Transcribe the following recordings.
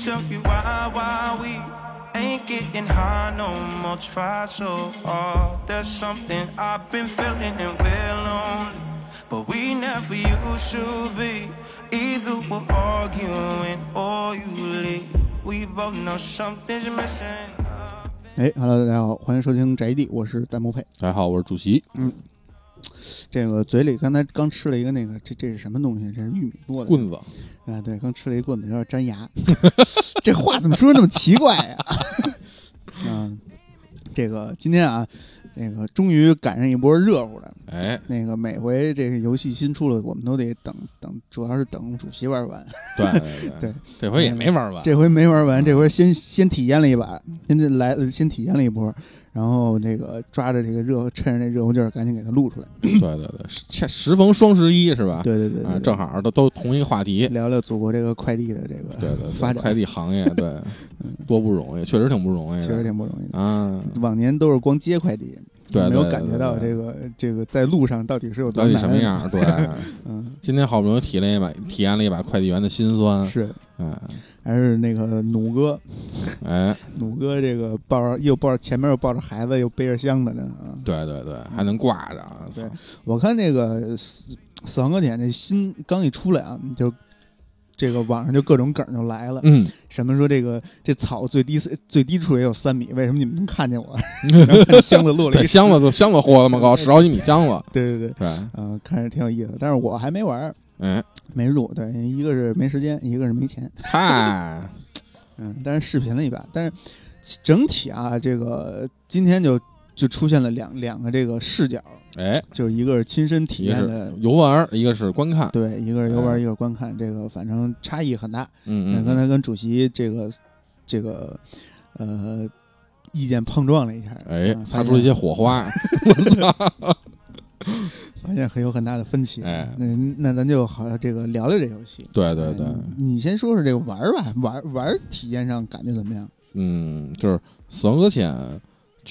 tell you why, why we ain't getting high no more. Try so hard. There's something I've been feeling and we're lonely. But we never used to be. Either we're arguing or you leave. We both know something's missing. 哎，Hello，大家好，欢迎收听宅地，我是弹幕配。大家好，我是主席。 这个嘴里刚才刚吃了一个那个，这这是什么东西？这是玉米做的棍子，啊，对，刚吃了一棍子，有点粘牙。这话怎么说那么奇怪呀？嗯，这个今天啊，那个终于赶上一波热乎的。哎，那个每回这个游戏新出了，我们都得等等，主要是等主席玩完。对对对，这回也没玩完，这回没玩完，这回先先体验了一把，先来先体验了一波。然后那个抓着这个热，趁着这热乎劲儿，赶紧给它录出来。对对对，恰时逢双十一是吧？对对对，正好都都同一个话题，聊聊祖国这个快递的这个对对发展，快递行业对，多不容易，确实挺不容易，确实挺不容易的啊。往年都是光接快递，对，没有感觉到这个这个在路上到底是有到底什么样？对，嗯，今天好不容易体验一把，体验了一把快递员的辛酸，是，嗯。还是那个弩哥，哎，弩哥这个抱着又抱着前面又抱着孩子又背着箱子呢啊，对对对，还能挂着。对，我看那个《死死亡搁浅》这新刚一出来啊，就这个网上就各种梗就来了，嗯，什么说这个这草最低最低处也有三米，为什么你们能看见我？箱子落了，箱子箱子豁那么高，十好几米箱子。对对对对，嗯，看着挺有意思，但是我还没玩。嗯，没入，对，一个是没时间，一个是没钱。嗨，嗯，但是视频了一把，但是整体啊，这个今天就就出现了两两个这个视角，哎，就是一个是亲身体验的游玩，一个是观看，对，一个是游玩，一个观看，这个反正差异很大。嗯嗯，刚才跟主席这个这个呃意见碰撞了一下，哎，擦出了一些火花，我操！发现很有很大的分歧，哎，那那咱就好这个聊聊这游戏。对对对，你先说说这个玩吧，玩玩体验上感觉怎么样？嗯，就是《死亡搁浅》，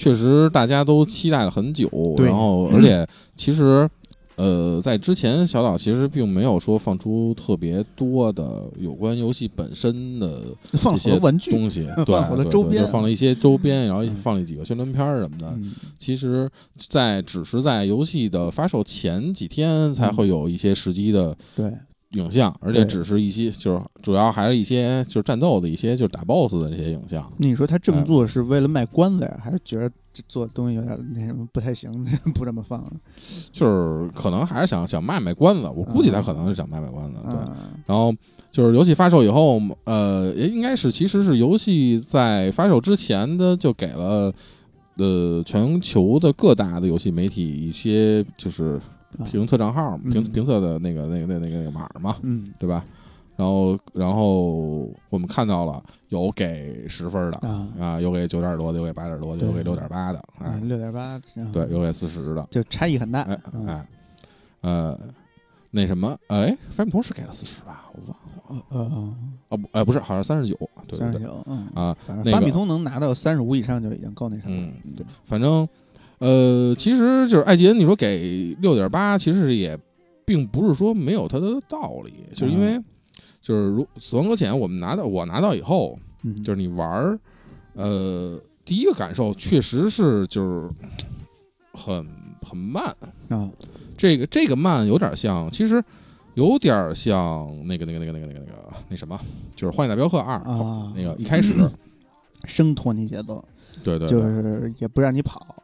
确实大家都期待了很久，然后而且其实。呃，在之前，小岛其实并没有说放出特别多的有关游戏本身的一些东西，对，周边。放了一些周边，然后放了几个宣传片什么的。其实，在只是在游戏的发售前几天才会有一些时机的对影像，而且只是一些就是主要还是一些就是战斗的一些就是打 BOSS 的这些影像。你说他这么做是为了卖关子呀，还是觉得？这做东西有点那什么不太行，不这么放了。就是可能还是想想卖卖关子，我估计他可能是想卖卖关子。对，然后就是游戏发售以后，呃，也应该是其实是游戏在发售之前的就给了呃全球的各大的游戏媒体一些就是评测账号、评评测的那个那个那那个码嘛，嗯，对吧？然后，然后我们看到了有给十分的啊，有给九点多的，有给八点多的，有给六点八的，啊，六点八，对，有给四十的，就差异很大。哎哎，呃，那什么，哎，范米通是给了四十吧？我忘了，呃，哦不，哎不是，好像三十九，对三十九，嗯。啊，发米通能拿到三十五以上就已经够那什么了。嗯，对，反正呃，其实就是艾吉恩，你说给六点八，其实也并不是说没有它的道理，就是因为。就是如死亡搁浅，我们拿到我拿到以后，就是你玩儿，呃，第一个感受确实是就是很很慢啊，这个这个慢有点像，其实有点像那个那个那个那个那个那个那什么，就是《荒野大镖客二》啊，那个一开始生拖你节奏，对对，就是也不让你跑，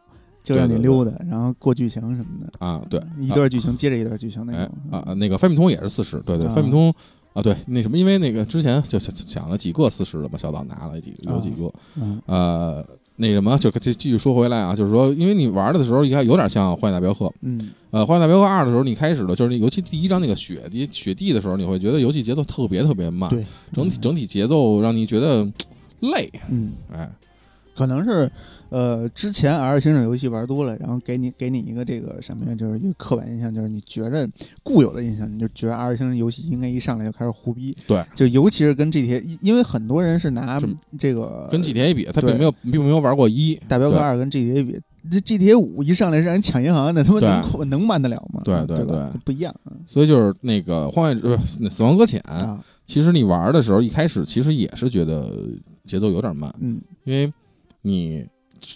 就让你溜达，然后过剧情什么的啊，对，一段剧情接着一段剧情那种啊，那个翻米通也是四十，对对，翻米通。啊，对，那什么，因为那个之前就讲了几个四十的嘛，小岛拿了几有几个，呃，那什么，就继继续说回来啊，就是说，因为你玩的时候，一看有点像《荒野大镖客》，嗯，呃，《荒野大镖客二》的时候，你开始的就是尤其第一章那个雪地雪地的时候，你会觉得游戏节奏特别特别慢，对，整体整体节奏让你觉得 累，嗯，哎，可能是。呃，之前 R 星的游戏玩多了，然后给你给你一个这个什么呀，就是一个刻板印象，就是你觉着固有的印象，你就觉得 R 星游戏应该一上来就开始胡逼。对，就尤其是跟 GTA，因为很多人是拿这个跟 GTA 比，他并没有并没有玩过一大镖客二跟 GTA 比，这 GTA 五一上来让人抢银行，那他妈能能慢得了吗？对对对，不一样。所以就是那个荒野不是死亡搁浅。其实你玩的时候一开始其实也是觉得节奏有点慢，嗯因为你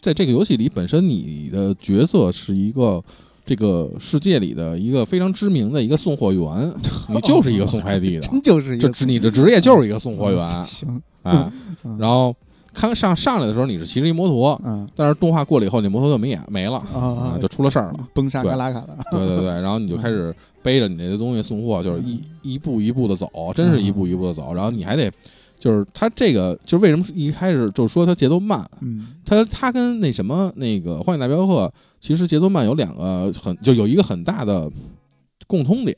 在这个游戏里本身你的角色是一个。这个世界里的一个非常知名的一个送货员，你就是一个送快递的，真就是一个这职你的职业就是一个送货员，行，哎，嗯然后看上上来的时候你是骑着一摩托，嗯但是动画过了以后，那摩托就没眼没了啊啊，就出了事儿了。崩沙卡拉卡了，对对对，然后你就开始背着你这些东西送货，就是一一步一步的走，真是一步一步的走。然后你还得，就是它这个，就是为什么一开始就说它节奏慢，嗯。它它跟那什么那个《荒野大镖客》其实节奏慢有两个很就有一个很大的共通点，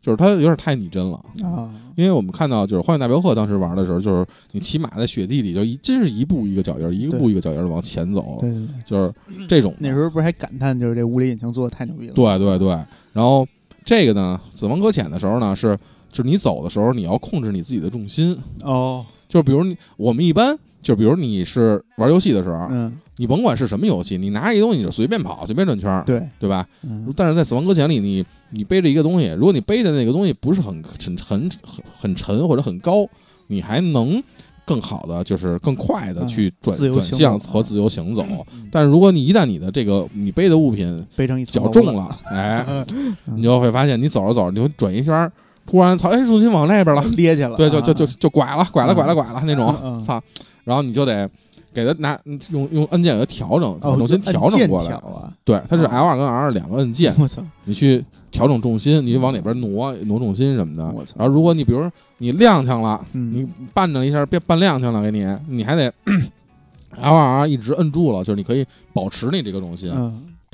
就是它有点太拟真了。啊，因为我们看到，就是《荒野大镖客》当时玩的时候，就是你骑马在雪地里，就一真是一步一个脚印儿，一个步一个脚印儿的往前走，就是这种。那时候不是还感叹就是这物理引擎做的太牛逼了，对对对，然后这个呢，死亡搁浅的时候呢，是就是你走的时候，你要控制你自己的重心。哦，就比如你我们一般，就比如你是玩游戏的时候，嗯。你甭管是什么游戏，你拿着一东西你就随便跑，随便转圈，对，对吧？嗯。但是在死亡搁浅里，你你背着一个东西，如果你背着那个东西不是很很很很很沉或者很高，你还能更好的就是更快的嗯去转、转向和自由行走。嗯。但是如果你一旦你的这个你背的物品背成一层楼较重了，哎，嗯。你就会发现你走着走着，你会转一圈儿，突然操，哎，重心往那边了，咧去了，对，就就就啊就拐了，拐了，嗯拐了，拐了那种嗯，操，然后你就得给它拿用用按键给它调整，重心调整过来按键。调啊，对，它是哦 L 二跟 R 二两个按键，我操，你去调整重心，你往哪边挪挪重心什么的我操。然后如果你比如你踉跄了，嗯你绊着一下变绊踉跄了，给你，你还得 L 二 R 一直摁住了，就是你可以保持你这个重心。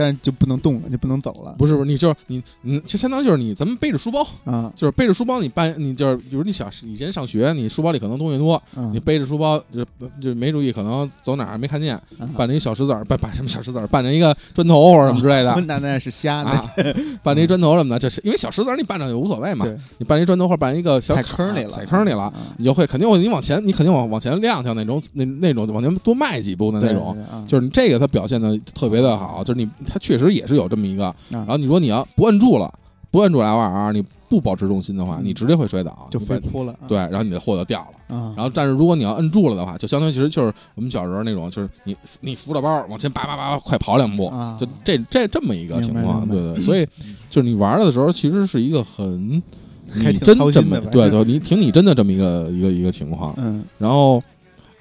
嗯，但是就不能动了，就不能走了，不是不是，你就是你你就相当于就是你咱们背着书包，啊，就是背着书包你搬你就是比如你小以前上学，你书包里可能东西多，嗯你背着书包就就没注意，可能走哪儿没看见，啊。绊着一小石子儿，绊绊什么小石子儿，绊着一个砖头或者什么之类的。那那是瞎的，啊，绊着一砖头什么的，这是因为小石子儿你绊着也无所谓嘛，对，你绊一砖头或者绊一个小踩坑里了，踩坑里了，啊，你就会肯定会你往前，你肯定往往前踉跄那种那那种往前多迈几步的那种。，就是你这个它表现的特别的好，就是你它确实也是有这么一个，啊。然后你说你要不摁住了，不摁住 L 二 R，你不保持重心的话，嗯。你直接会摔倒，就你把飞扑了，啊。对，然后你的货就掉了。啊，然后，但是如果你要摁住了的话，就相当于其实就是我们小时候那种，就是你你扶着包往前叭叭叭快跑两步，啊。就这这这么一个情况，对对。所以就是你玩的时候，其实是一个很还挺拟真这么对对，你挺你真的这么一个一个一个情况。嗯。然后，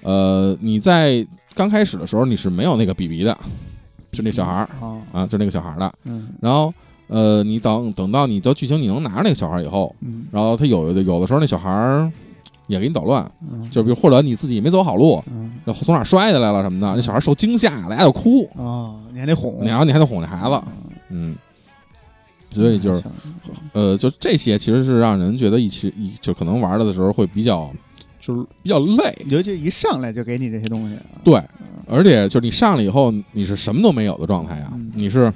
呃，你在刚开始的时候你是没有那个 BB 的，就那小孩儿啊，啊，就那个小孩儿的。嗯。然后，呃，你等等到你到剧情你能拿着那个小孩儿以后，嗯。然后他有的有的时候那小孩儿也给你捣乱，嗯，就比如或者你自己没走好路，嗯。然后从哪摔下来了什么的，那小孩受惊吓了，还得哭，哦，你还得哄，然后你还得哄这孩子，嗯，所以就是呃，就这些其实是让人觉得一起一就可能玩的时候会比较就是比较累，尤其一上来就给你这些东西啊，对，嗯。而且就是你上来以后你是什么都没有的状态啊。嗯，你是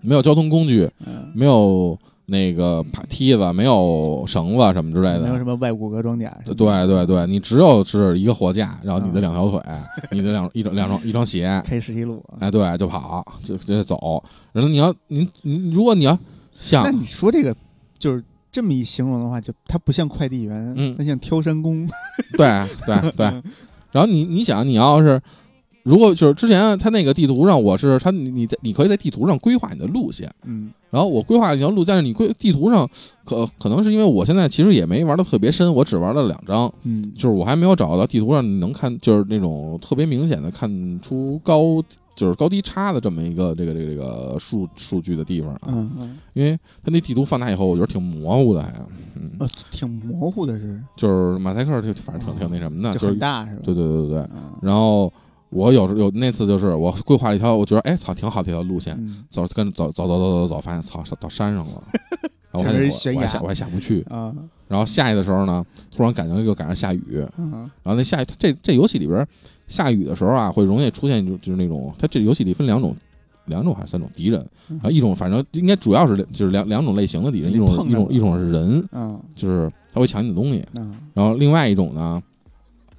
没有交通工具，嗯，没有那个爬梯子，没有绳子什么之类的。没有什。么外骨骼装甲对对对，你只有是一个货架，然后你的两条腿，你的两一双两双一双鞋，开十一路。啊。哎，对，就跑，就就走。然后你要你你，如果你要像那你说这个就是这么一形容的话，就它不像快递员，嗯。它像挑山工。对对对，然后你你想，你要是如果就是之前他那个地图上，我是他你你在你可以在地图上规划你的路线，嗯。然后我规划一条路，但是你规地图上可可能是因为我现在其实也没玩的特别深，我只玩了两张，嗯，就是我还没有找到地图上你能看就是那种特别明显的看出高就是高低差的这么一个这个这个这个数数据的地方啊，嗯嗯，因为它那地图放大以后，我觉得挺模糊的还，嗯，呃，挺模糊的是，就是马赛克就反正挺挺那什么的，就就是很大是吧？对对对对对。嗯，然后我有时候有那次就是我规划了一条，我觉得哎操挺好这条路线，嗯。走跟着走走走走走走，发现操到山上了，然后我踩着我还下我还下不去，啊。然后下去的时候呢，突然感觉又赶上下雨，嗯。然后那下雨这这游戏里边下雨的时候啊，会容易出现就就是那种，它这游戏里分两种。两种还是三种敌人，啊一种反正应该主要是就是两两种类型的敌人，一种一种一种是人，嗯。就是他会抢你的东西，嗯。然后另外一种呢，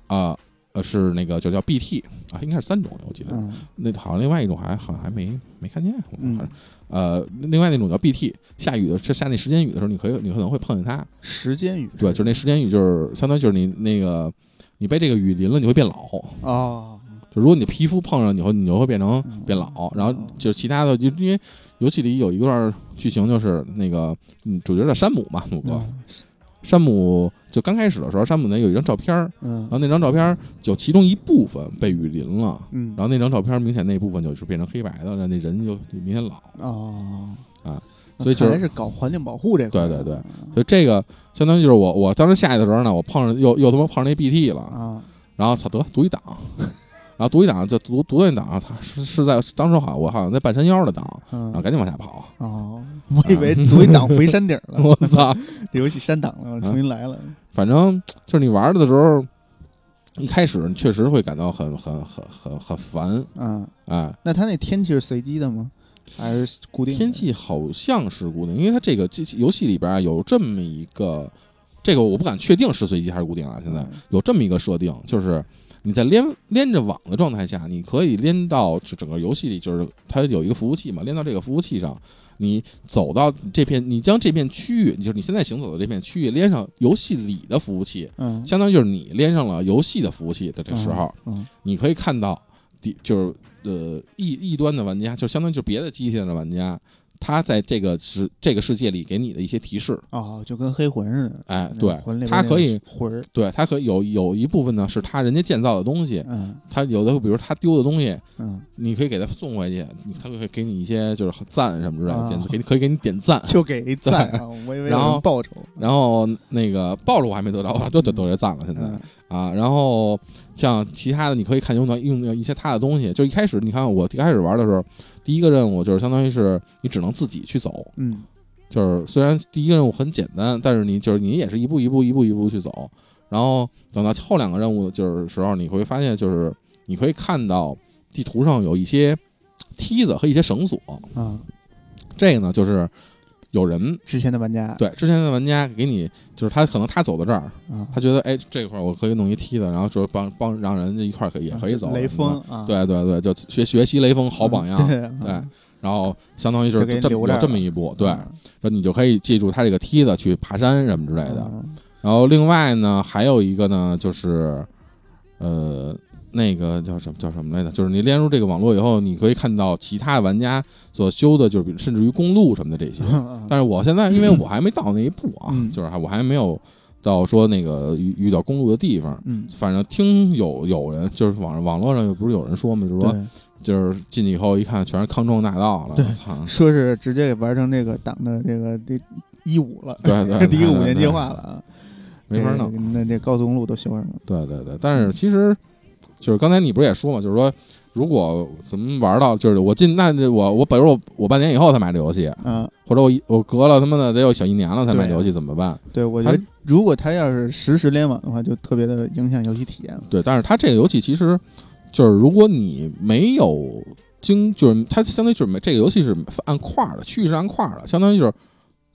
啊、呃是那个就叫 BT 啊，应该是三种，我记得。嗯。那好像另外一种还好像还没没看见，我嗯。还是呃，另外那种叫 BT，下雨的是下那时间雨的时候，你可以你可能会碰见它。时间雨。对，就是那时间雨，就是相当于就是你那个你被这个雨淋了，你会变老。哦，就如果你的皮肤碰上，以后你就会变成嗯变老。然后就是其他的，就因为游戏里有一段剧情，就是那个嗯主角叫山姆嘛，姆哥。嗯山姆就刚开始的时候，山姆那有一张照片然后那张照片儿有其中一部分被雨淋了。嗯，然后那张照片明显那部分就是变成黑白的，让那人就就明显老。哦啊，所以就是是搞环境保护这块，对对对所以这个相当于就是我我当时下去的时候呢，我碰上又又他妈碰上那 BT 了，啊，然后操得读一档，然后读一档就读读那档，他是是在当时好像我好像在半山腰的档，然后嗯，赶紧往下跑。哦，我以为读一档回山顶了，我操！这游戏删档了，重新来了，反正就是你玩的时候，一开始你确实会感到很很很很很烦，嗯，哎，那他那天气是随机的吗？还是固定？天气好像是固定，因为它这个这游戏里边啊有这么一个，这个我不敢确定是随机还是固定啊。现在嗯有这么一个设定，就是你在连连着网的状态下，你可以连到就整个游戏里，就是它有一个服务器嘛，连到这个服务器上，你走到这片，你将这片区域，就是你现在行走的这片区域连上游戏里的服务器，嗯，相当于就是你连上了游戏的服务器的这时候，嗯，你可以看到第就是呃异异端的玩家，就相当于就是别的机器人的玩家，他在这个世这个世界里给你的一些提示，哦，就跟黑魂似的，哎，对魂里边，它可以魂儿，对，他可以有有一部分呢是他人家建造的东西，嗯他有的比如他丢的东西，嗯，你可以给他送回去，你他会给你一些就是赞什么之类的，给可以给你点赞。就给一赞啊，我以为然后人报酬，然后那个报酬我还没得着，都都得这赞了，现在嗯啊。然后像其他的，你可以看用到用到一些他的东西。就一开始，你看我一开始玩的时候，第一个任务就是相当于是你只能自己去走，嗯就是虽然第一个任务很简单，但是你就是你也是一步一步一步一步去走。然后等到后两个任务就是时候，你会发现就是你可以看到地图上有一些梯子和一些绳索。啊，这个呢，就是有人之前的玩家对之前的玩家给你，就是他可能他走到这儿，啊，他觉得哎这块儿我可以弄一梯子，然后说帮帮让人家一块儿可以也可以走。雷锋啊，对对对，就学学习雷锋好榜样。对然后相当于就就是这么有这么一步，对，那你就可以记住他这个梯子去爬山什么之类的。嗯然后另外呢，还有一个呢，就是呃，那个叫什么叫什么来着？就是你连入这个网络以后，你可以看到其他玩家所修的，就是甚至于公路什么的这些。但是我现在因为我还没到那一步啊，嗯就是还我还没有到说那个遇遇到公路的地方。嗯，反正听有有人就是网网络上又不是有人说嘛，就是说，就是进去以后一看全是康庄大道了，对操！说是直接给玩成这个党的这个第一五了，对对，第一个五年计，划了啊，没法弄那。那这高速公路都修上了，对对对，但是其实就是刚才你不是也说嘛，就是说如果怎么玩到，就是我进那我我比如我我半年以后才买这游戏，嗯，或者我一我隔了他妈的得有小一年了才买这游戏，怎么办？对我觉得如果他要是实时联网的话，就特别的影响游戏体验了。对，但是它这个游戏其实就是如果你没有经，就是它相当于就是没这个游戏是按块儿的，区域是按块儿的，相当于就是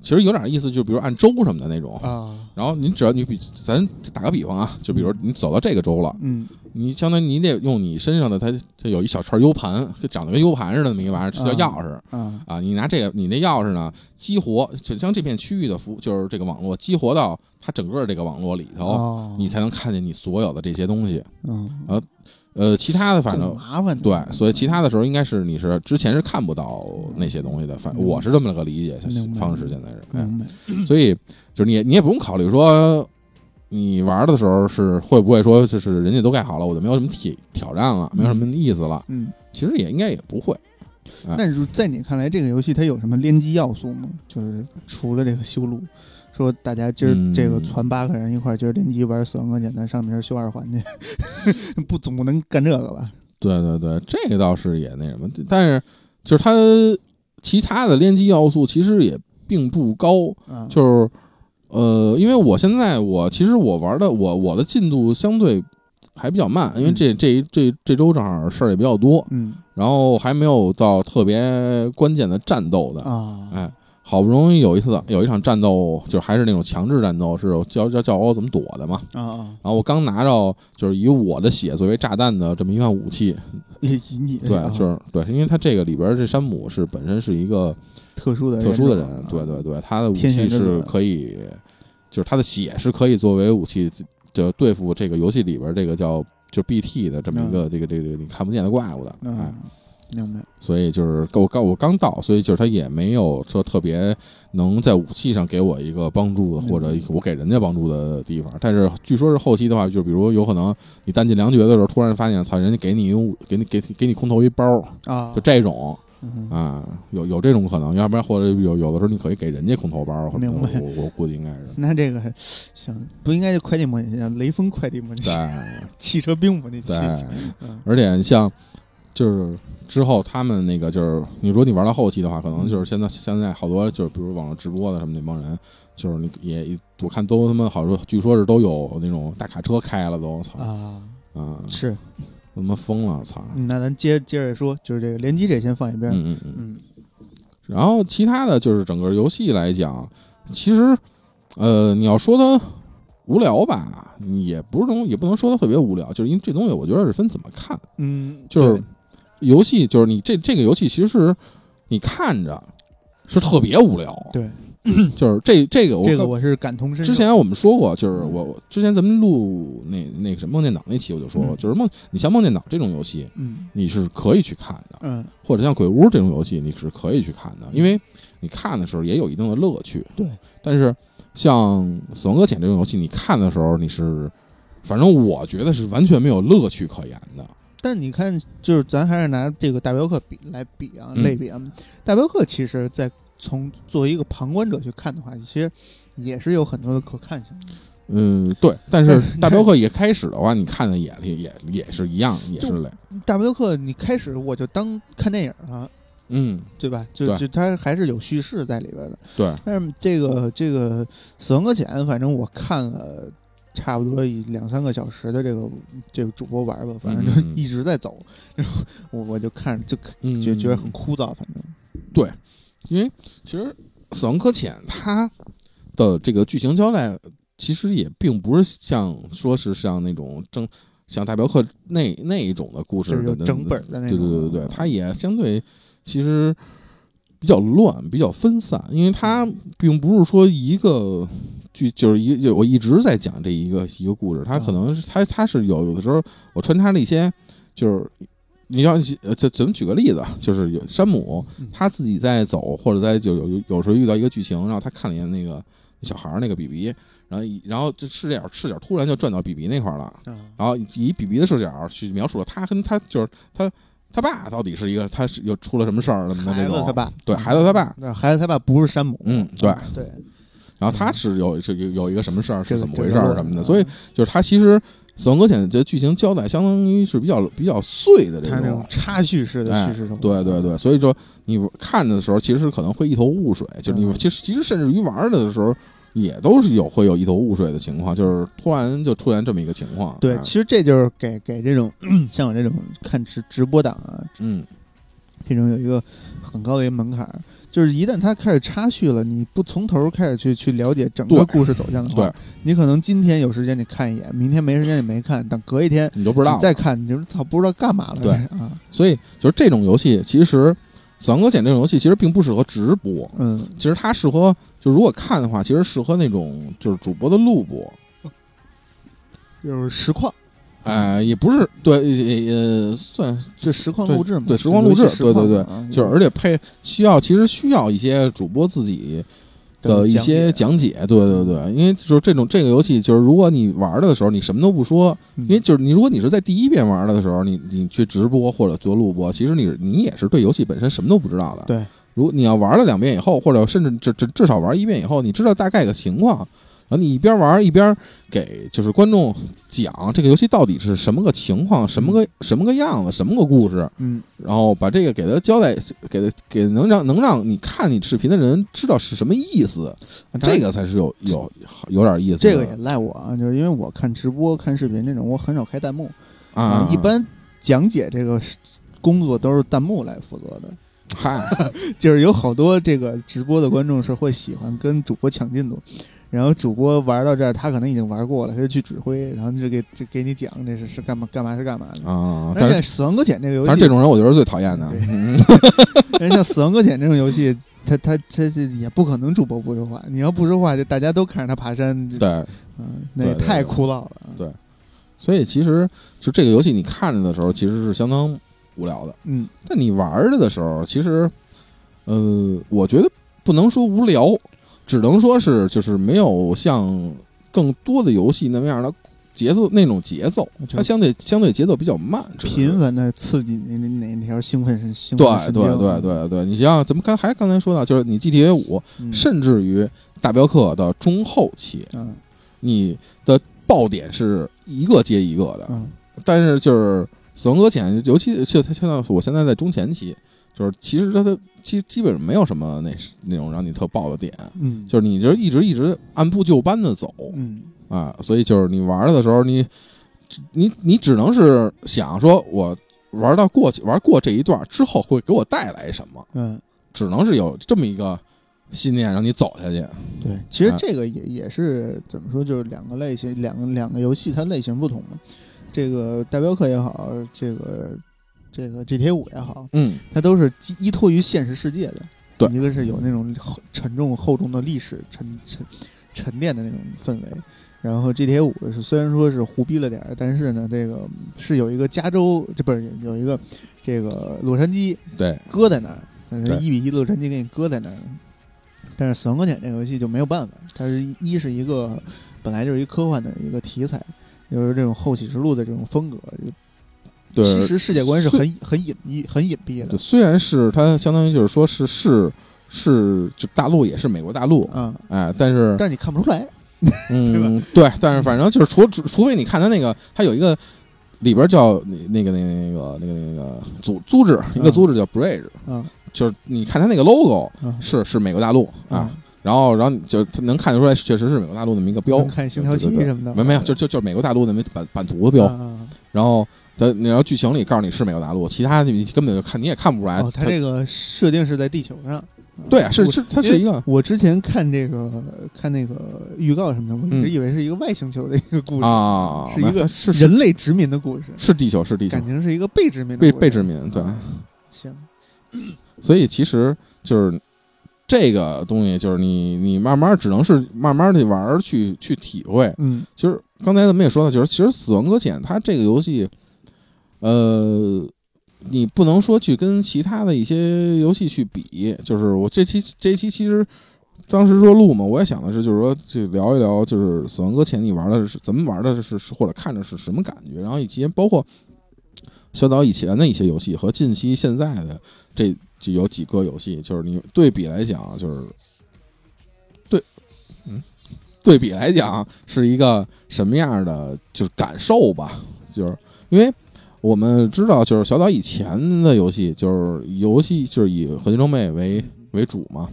其实有点意思，就比如按州什么的那种。啊，然后你只要你比咱打个比方啊，就比如你走到这个州了，嗯你相当于你得用你身上的它它有一小串 U 盘，就长得跟 U 盘似的那么一个玩意儿，是叫钥匙啊啊。你拿这个，你那钥匙呢，激活就将这片区域的服，就是这个网络激活到它整个这个网络里头，哦，你才能看见你所有的这些东西。嗯啊呃，其他的反正麻烦对，所以其他的时候应该是你是之前是看不到那些东西的，反正我是这么个理解方式，现在是。哎，所以就是你你也不用考虑说，你玩的时候是会不会说就是人家都盖好了，我就没有什么挑挑战了，没有什么意思了。嗯。其实也应该也不会。哎那如在你看来，这个游戏它有什么联机要素吗？就是除了这个修路，说大家今儿嗯。这个传八个人一块儿，今儿联机玩《死亡搁浅》，咱上面修二环去，不总不能干这个吧？对对对，这个倒是也那什么，但是就是它其他的联机要素其实也并不高，啊，就是呃，因为我现在我其实我玩的我我的进度相对还比较慢，因为这这这这周正好事儿也比较多，嗯。然后还没有到特别关键的战斗的，啊，哎，好不容易有一次有一场战斗，就是还是那种强制战斗，是教教教我怎么躲的嘛。啊啊！然后我刚拿着就是以我的血作为炸弹的这么一款武器，对，就是对，因为他这个里边这山姆是本身是一个特殊的特殊的人，啊对对对，他的武器是可以，就是他的血是可以作为武器，就对付这个游戏里边这个叫就 BT 的这么一个这个这个你看不见的怪物的，哎。明白，所以就是我刚我刚到，所以就是他也没有说特别能在武器上给我一个帮助的，或者我给人家帮助的地方。但是据说是后期的话，就比如有可能你弹尽粮绝的时候，突然发现，操，人家给你用给你给给你空投一包啊，就这种啊，有有这种可能，要不然或者有有的时候你可以给人家空投包，明白？我我估计应该是。那这个行，不应该就快递模拟器，雷锋快递模拟器，汽车兵模拟器，而且像。就是之后他们那个就是，你说你玩到后期的话，可能就是现在现在好多就是，比如网络直播的什么那帮人，就是你也我看都他妈好说，据说是都有那种大卡车开了都，操啊啊是，他妈疯了，操！那咱接接着说，就是这个联机这先放一边，嗯嗯嗯。然后其他的就是整个游戏来讲，其实呃你要说它无聊吧，也不是能也不能说它特别无聊，就是因为这东西我觉得是分怎么看，嗯，就是。游戏就是你这这个游戏，其实你看着是特别无聊。对，就是这这个我，这个我是感同身受。之前我们说过，就是我之前咱们录那那个什么梦见岛那期，我就说过，就是梦你像梦见岛这种游戏，嗯，你是可以去看的，嗯，或者像鬼屋这种游戏，你是可以去看的，因为你看的时候也有一定的乐趣。对，但是像死亡搁浅这种游戏，你看的时候你是，反正我觉得是完全没有乐趣可言的。但你看，就是咱还是拿这个大镖客比来比啊，类比啊。大镖客其实，在从作为一个旁观者去看的话，其实也是有很多的可看性。嗯，对。但是 大镖客一开始的话，你看的也也也是一样，也是累。大镖客你开始我就当看电影了，嗯，对吧？就就它还是有叙事在里边的。对。但是这个这个死亡搁浅，反正我看了。差不多一两三个小时的这个这个主播玩吧，反正就一直在走，然 后我我就看就就觉得很枯燥，反正。对，因为其实《死亡搁浅》它的这个剧情交代其实也并不是像说是像那种正像大镖客那那一种的故事的整本的那种，对对对对对，它也相对其实比较乱，比较分散，因为它并不是说一个。就就是一就我一直在讲这一个一个故事，他可能是他他是有有的时候我穿插了一些，就是你要呃怎怎么举个例子，就是有山姆他自己在走或者在就有有时候遇到一个剧情，然后他看了一眼那个小孩那个比比，然后然后这视角视角突然就转到比比那块了，然后以比比的视角去描述了他跟他就是他他爸到底是一个他是又出了什么事儿什么的那种，他爸对孩子他爸，孩子他爸不是山姆，嗯对对。然后他是有是有有一个什么事儿是怎么回事儿什么的，所以就是他其实《死亡搁浅》这剧情交代相当于是比较比较碎的这种插叙式的叙事对对对，所以说你看的时候其实可能会一头雾水，就是你其实其实甚至于玩的时候也都是有会有一头雾水的情况，就是突然就出现这么一个情况。对，其实这就是给给这种 像我这种看直直播党啊，嗯，这种有一个很高的一个门槛。就是一旦它开始插叙了，你不从头开始去去了解整个故事走向的话，你可能今天有时间你看一眼，明天没时间你没看，等隔一天你都不知道再看，你就他不知道干嘛了。对啊，所以就是这种游戏，其实《死亡搁浅》这种游戏其实并不适合直播。嗯，其实它适合，就如果看的话，其实适合那种就是主播的录播，就是实况。哎，也不是对，也算这实况录制嘛？对，实况录制，对对对，就是而且配需要，其实需要一些主播自己的一些讲解，对对对，因为就是这种这个游戏，就是如果你玩的时候，你什么都不说，因为就是你如果你是在第一遍玩的时候，你你去直播或者做录播，其实你你也是对游戏本身什么都不知道的。对，如你要玩了两遍以后，或者甚至至至至少玩一遍以后，你知道大概的情况。然后你一边玩一边给就是观众讲这个游戏到底是什么个情况，什么个什么个样子，什么个故事，嗯，然后把这个给他交代，给他给能让能让你看你视频的人知道是什么意思，这个才是有有有点意思。这个也赖我啊，就是因为我看直播看视频这种，我很少开弹幕啊，一般讲解这个工作都是弹幕来负责的。嗨，就是有好多这个直播的观众是会喜欢跟主播抢进度。然后主播玩到这儿，他可能已经玩过了，他就去指挥，然后就给就给你讲这是是干嘛干嘛是干嘛的啊。但是《死亡搁浅》这个游戏，但是这种人我觉得是最讨厌的。人像《死亡搁浅》这种游戏，他他他也不可能主播不说话。你要不说话，就大家都看着他爬山。对，嗯，那也太枯燥了。对，所以其实就这个游戏，你看着的时候其实是相当无聊的。嗯，但你玩着的时候，其实，呃，我觉得不能说无聊。只能说是，就是没有像更多的游戏那么样的节奏，那种节奏，它相对相对节奏比较慢，频繁的刺激你哪哪条兴奋是兴奋对对对对对，你像咱们刚还刚才说到，就是你 GTA 五，甚至于大镖客的中后期，嗯，你的爆点是一个接一个的，嗯，但是就是死亡搁浅，尤其就它现在我现在在中前期。就是其实它的基基本上没有什么那那种让你特爆的点，嗯，就是你就一直一直按部就班的走，嗯啊，所以就是你玩的时候，你你你只能是想说，我玩到过去玩过这一段之后会给我带来什么，嗯，只能是有这么一个信念让你走下去。对，其实这个也也是怎么说，就是两个类型，两个两个游戏它类型不同嘛。这个代镖客也好，这个。这个 GTA 五也好，嗯，它都是依托于现实世界的。对，一个是有那种沉重厚重的历史沉沉沉淀的那种氛围，然后 GTA 五是虽然说是胡逼了点儿，但是呢，这个是有一个加州，这不是有一个这个洛杉矶，对，搁在那儿，一比一洛杉矶给你搁在那儿。但是死亡搁浅这个游戏就没有办法，它是一是一个本来就是一科幻的一个题材，又是这种后启示录的这种风格。其实世界观是很很隐秘、很隐蔽的。虽然是它相当于就是说是是是，就大陆也是美国大陆啊，哎，但是但是你看不出来，嗯，对，但是反正就是除除非你看它那个，它有一个里边叫那个那个那个那个那个组组织，一个组织叫 Bridge，嗯，就是你看它那个 logo 是是美国大陆啊，然后然后就能看得出来，确实是美国大陆那么一个标，看星条旗什么的，没没有，就就就是美国大陆那么版版图的标，然后。它你要剧情里告诉你是美国大陆，其他你根本就看你也看不出来。它这个设定是在地球上。对啊，是是，它是一个。我之前看这个看那个预告什么的，我一直以为是一个外星球的一个故事啊，是一个是人类殖民的故事。是地球，是地球，感情是一个被殖民被被殖民。对，行。所以其实就是这个东西，就是你你慢慢只能是慢慢的玩去去体会。嗯，就是刚才咱们也说到，就是其实《死亡搁浅》它这个游戏。呃，你不能说去跟其他的一些游戏去比，就是我这期这期其实当时说录嘛，我也想的是，就是说去聊一聊，就是《死亡搁浅》你玩的是怎么玩的，是是或者看着是什么感觉，然后以及包括小岛以前的一些游戏和近期现在的这就有几个游戏，就是你对比来讲，就是对，嗯，对比来讲是一个什么样的就是感受吧，就是因为。我们知道，就是小岛以前的游戏，就是游戏就是以合金装备为为主嘛，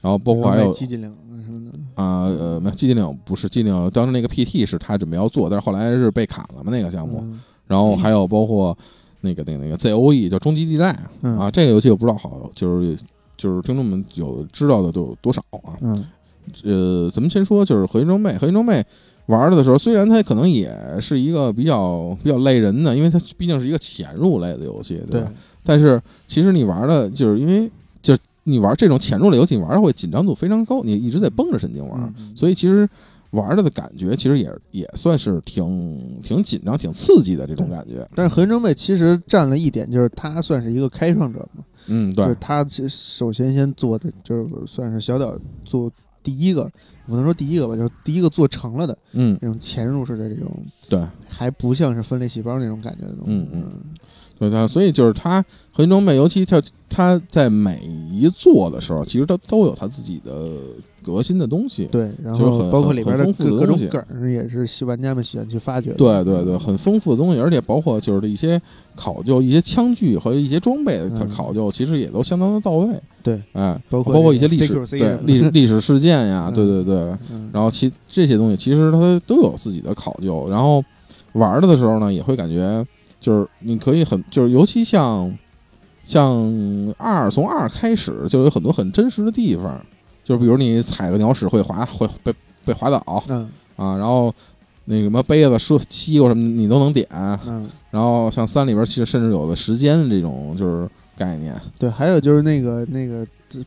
然后包括还有寂静岭什么的。啊，呃，没有寂静岭不是寂静岭，当时那个 PT 是他准备要做，但是后来是被砍了嘛那个项目，然后还有包括那个那个那个 ZOE 叫终极地带。啊，这个游戏我不知道好，就是就是听众们有知道的都有多少啊？嗯，呃，咱们先说就是合金装备，合金装备。玩的时候，虽然它可能也是一个比较比较累人的，因为它毕竟是一个潜入类的游戏，对吧？但是其实你玩的，就是因为就是你玩这种潜入类游戏，玩的会紧张度非常高，你一直在绷着神经玩，所以其实玩的的感觉其实也也算是挺挺紧张、挺刺激的这种感觉。但是合金装备其实占了一点，就是它算是一个开创者嘛，嗯，对，它首先先做的就是算是小岛做第一个。不能说第一个吧，就是第一个做成了的，嗯，那种潜入式的这种，对，还不像是分裂细胞那种感觉的东西，嗯嗯，对它，所以就是它合金装备，尤其它它在每一座的时候，其实它都有它自己的。革新的东西，对，然后包括里边的各种梗也是玩家们喜欢去发掘。对对对，很丰富的东西，而且包括就是一些考究，一些枪具和一些装备的考究，其实也都相当的到位。对，哎，包括包括一些历史对历历史事件呀，对对对，然后其这些东西其实它都有自己的考究。然后玩的的时候呢，也会感觉就是你可以很就是尤其像像二从二开始就有很多很真实的地方，就比如你踩个鸟屎会滑会被被滑倒，嗯啊，然后那什么杯子、说西瓜什么你都能点，嗯，然后像三里边其实甚至有的时间这种就是概念，对，还有就是那个那个这。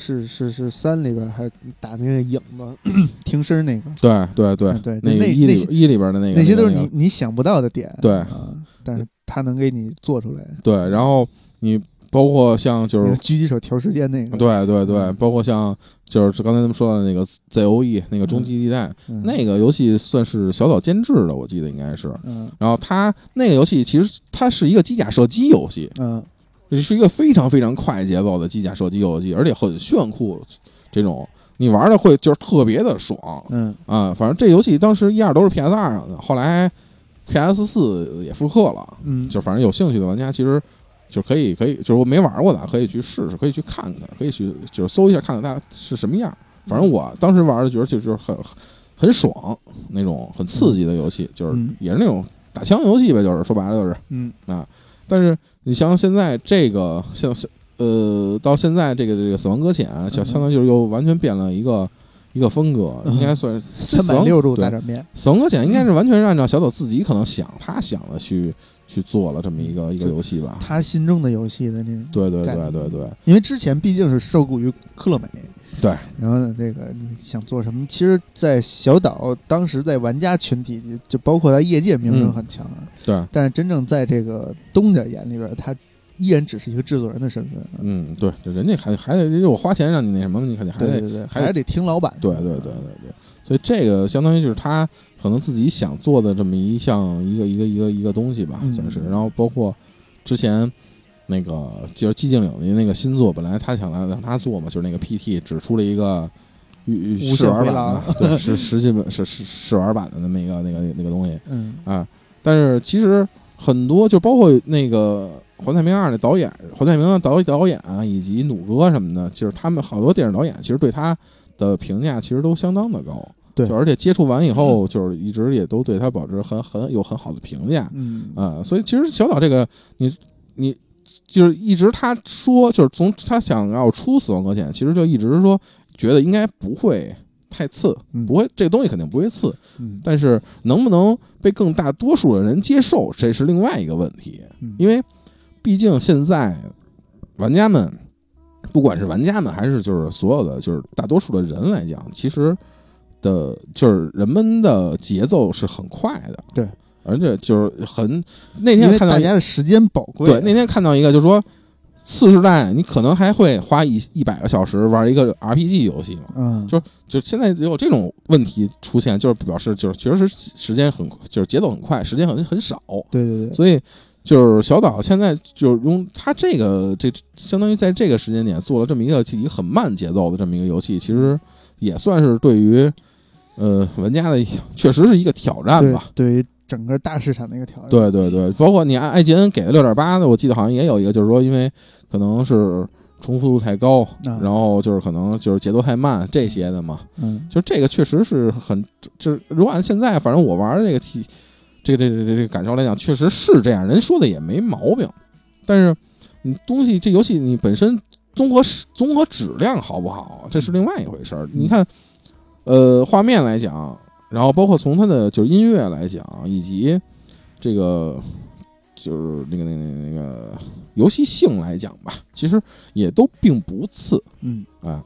是是是，三里边还打那个影子听声那个，对对对对，那一里一里边的那个，那些都是你你想不到的点，对，但是他能给你做出来，对，然后你包括像就是狙击手调时间那个，对对对，包括像就是刚才咱们说的那个 ZOE 那个终极地带，那个游戏算是小岛监制的，我记得应该是，嗯，然后它那个游戏其实它是一个机甲射击游戏，嗯。这是一个非常非常快节奏的机甲射击游戏，而且很炫酷，这种你玩的会就是特别的爽，嗯。啊，反正这游戏当时一二都是 PS 二上的，后来 PS 四也复刻了，嗯，就反正有兴趣的玩家其实就可以可以，就是我没玩过的可以去试试，可以去看看，可以去就是搜一下看看它是什么样。反正我当时玩的觉得就是很很爽那种很刺激的游戏，就是也是那种打枪游戏呗，就是说白了就是，嗯啊，但是。你像现在这个，像呃，到现在这个这个死亡搁浅，相相当于就是又完全变了一个一个风格，应该算三百六十度大转变。死亡搁浅应该是完全是按照小岛自己可能想他想的去去做了这么一个一个游戏吧，他心中的游戏的那种。对对对对对，因为之前毕竟是受雇于科乐美。对，然后呢，这个你想做什么？其实，在小岛当时在玩家群体，就包括他业界名声很强啊。对，但是真正在这个东家眼里边，他依然只是一个制作人的身份。嗯，对，人家还还得我花钱让你那什么，你肯定还得对对，还得听老板。对对对对对，所以这个相当于就是他可能自己想做的这么一项一个一个一个一个东西吧，算是。然后包括之前。那个就是寂静岭的那个新作，本来他想来让他做嘛，就是那个 PT 只出了一个试玩版的，对，是实际本是试试玩版的那么一个那个那个东西，嗯啊，但是其实很多就包括那个《环太平洋二》的导演，《环太平洋》导导演啊，以及努哥什么的，就是他们好多电影导演，其实对他的评价其实都相当的高，对，而且接触完以后，就是一直也都对他保持很很有很好的评价，嗯啊，所以其实小岛这个你你。就是一直他说，就是从他想要出《死亡搁浅》，其实就一直说觉得应该不会太次，不会这个东西肯定不会次，但是能不能被更大多数的人接受，这是另外一个问题。因为毕竟现在玩家们，不管是玩家们还是就是所有的就是大多数的人来讲，其实的就是人们的节奏是很快的，对。而且就是很那天看到大家的时间宝贵。对，那天看到一个，就是说次世代你可能还会花一一百个小时玩一个 RPG 游戏嘛？嗯，就就现在有这种问题出现，就是表示就是确实时间很就是节奏很快，时间很很少。对对对。所以就是小岛现在就是用他这个这相当于在这个时间点做了这么一个一个很慢节奏的这么一个游戏，其实也算是对于呃玩家的确实是一个挑战吧？对于。整个大市场的一个挑战，对对对，包括你爱爱吉恩给的六点八的，我记得好像也有一个，就是说因为可能是重复度太高，然后就是可能就是节奏太慢这些的嘛。嗯，就这个确实是很，就是如果按现在反正我玩这个体，这个这个这个感受来讲，确实是这样，人说的也没毛病。但是你东西这游戏你本身综合综合质量好不好，这是另外一回事儿。你看，呃，画面来讲。然后包括从它的就是音乐来讲，以及这个就是那个那个那个游戏性来讲吧，其实也都并不次，嗯。啊，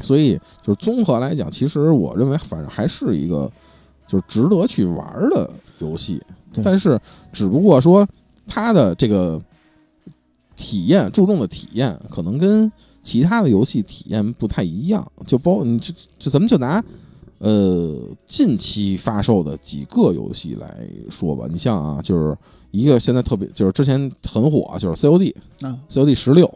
所以就是综合来讲，其实我认为反正还是一个就是值得去玩的游戏，但是只不过说它的这个体验注重的体验可能跟其他的游戏体验不太一样，就包你就就咱们就拿。呃，近期发售的几个游戏来说吧，你像啊，就是一个现在特别，就是之前很火，就是 COD 啊，COD 十六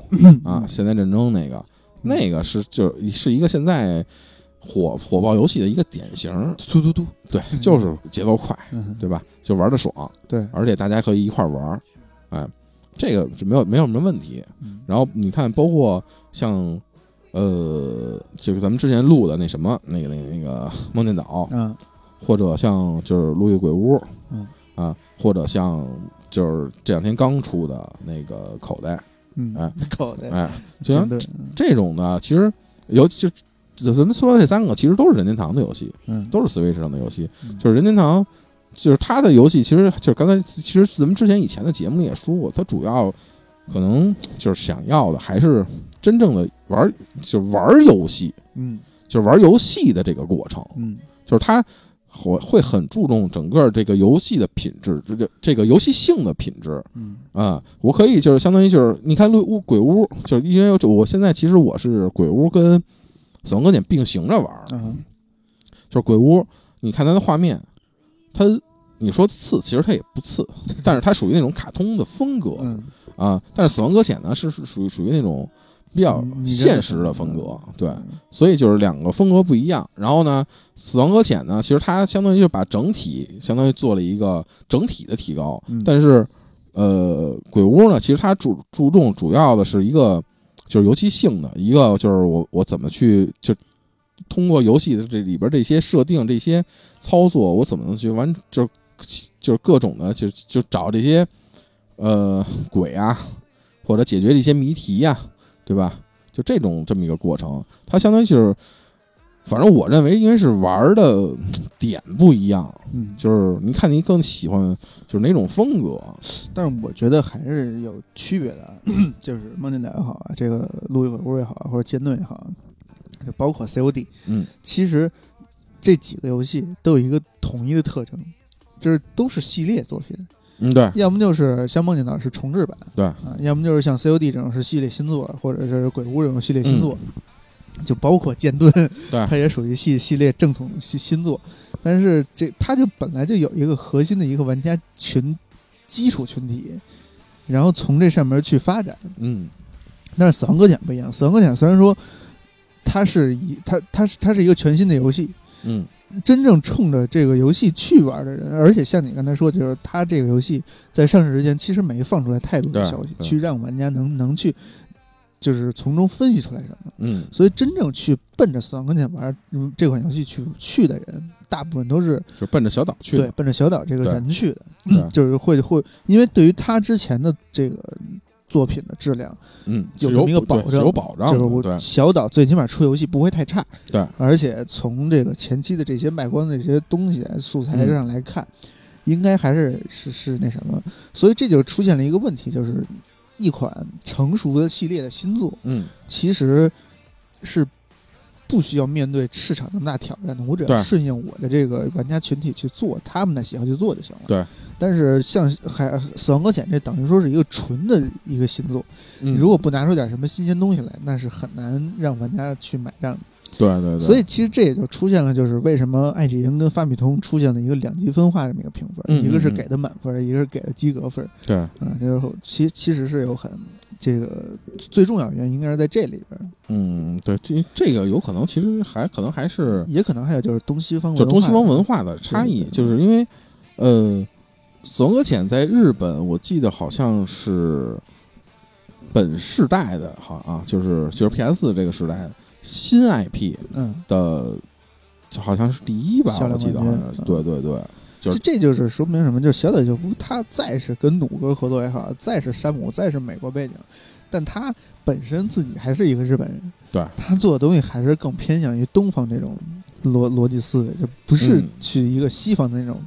啊，现代战争那个，那个是就是一个现在火火爆游戏的一个典型，嘟嘟嘟，对，就是节奏快，对吧？就玩的爽，对，而且大家可以一块玩，哎，这个就没有没有什么问题。然后你看，包括像。呃，就是咱们之前录的那什么，那个、那个、那个梦见岛，嗯，或者像就是《路易鬼屋》，嗯。啊，或者像就是这两天刚出的那个口袋，嗯，哎，口袋，哎，就像这种的，其实尤其就咱们说的这三个，其实都是任天堂的游戏，嗯，都是 Switch 上的游戏，就是任天堂，就是他的游戏，其实就是刚才其实咱们之前以前的节目里也说过，他主要可能就是想要的还是真正的玩，就玩游戏，嗯，就是玩游戏的这个过程，嗯，就是他。会会很注重整个这个游戏的品质，这这这个游戏性的品质，嗯。啊，我可以就是相当于就是你看《屋鬼屋》，就是因为我现在其实我是《鬼屋》跟《死亡搁浅》并行着玩，嗯，就是《鬼屋》，你看它的画面，它你说次，其实它也不次，但是它属于那种卡通的风格，啊，但是《死亡搁浅》呢是是属于属于那种。比较现实的风格，对，所以就是两个风格不一样。然后呢，死亡搁浅呢，其实它相当于就把整体相当于做了一个整体的提高。但是，呃，鬼屋呢，其实它注注重主要的是一个就是游戏性的一个就是我我怎么去就通过游戏的这里边这些设定这些操作，我怎么能去完就就是各种的就就找这些呃鬼啊，或者解决这些谜题呀。对吧？就这种这么一个过程，它相当于就是，反正我认为，应该是玩的点不一样，嗯，就是你看你更喜欢就是哪种风格，但是我觉得还是有区别的，就是梦境岛也好啊，这个路易鬼屋也好，或者剑盾也好，包括 COD，嗯，其实这几个游戏都有一个统一的特征，就是都是系列作品。嗯，对，要么就是像梦境岛是重置版，对啊，要么就是像 COD 这种是系列新作，或者是鬼屋这种系列新作，就包括剑盾，对，它也属于系系列正统新新作。但是这它就本来就有一个核心的一个玩家群基础群体，然后从这上面去发展，嗯。但是死亡搁浅不一样，死亡搁浅虽然说它是一它它是它是一个全新的游戏，嗯。真正冲着这个游戏去玩的人，而且像你刚才说，就是它这个游戏在上市之前其实没放出来太多的消息，去让玩家能能去，就是从中分析出来什么。嗯，所以真正去奔着死亡搁浅玩这款游戏去去的人，大部分都是就奔着小岛去，对，奔着小岛这个人去的，就是会会，因为对于他之前的这个。作品的质量，嗯，有这么一个保证，有保障，就是我小岛最起码出游戏不会太差，对，而且从这个前期的这些卖光的这些东西素材上来看，应该还是是是那什么，所以这就出现了一个问题，就是一款成熟的系列的新作，嗯，其实是。不需要面对市场那么大挑战的，我只要顺应我的这个玩家群体去做他们的喜好去做就行了。对。但是像还死亡搁浅这等于说是一个纯的一个新作，你如果不拿出点什么新鲜东西来，那是很难让玩家去买账的。对对对。所以其实这也就出现了，就是为什么爱智盈跟发米通出现了一个两极分化这么一个评分，一个是给的满分，一个是给的及格分。对。嗯，就是其其实是有很。这个最重要原因应该是在这里边。嗯，对，这这个有可能，其实还可能还是，也可能还有就是东西方，就东西方文化的差异，就是因为，呃，死亡搁浅在日本，我记得好像是本世代的，好啊，就是就是 PS 这个时代新 IP，嗯的，就好像是第一吧，我记得好像是，对对对。这这就是说明什么？就小岛秀夫，他再是跟努哥合作也好，再是山姆，再是美国背景，但他本身自己还是一个日本人。对，他做的东西还是更偏向于东方这种逻逻辑思维，就不是去一个西方的那种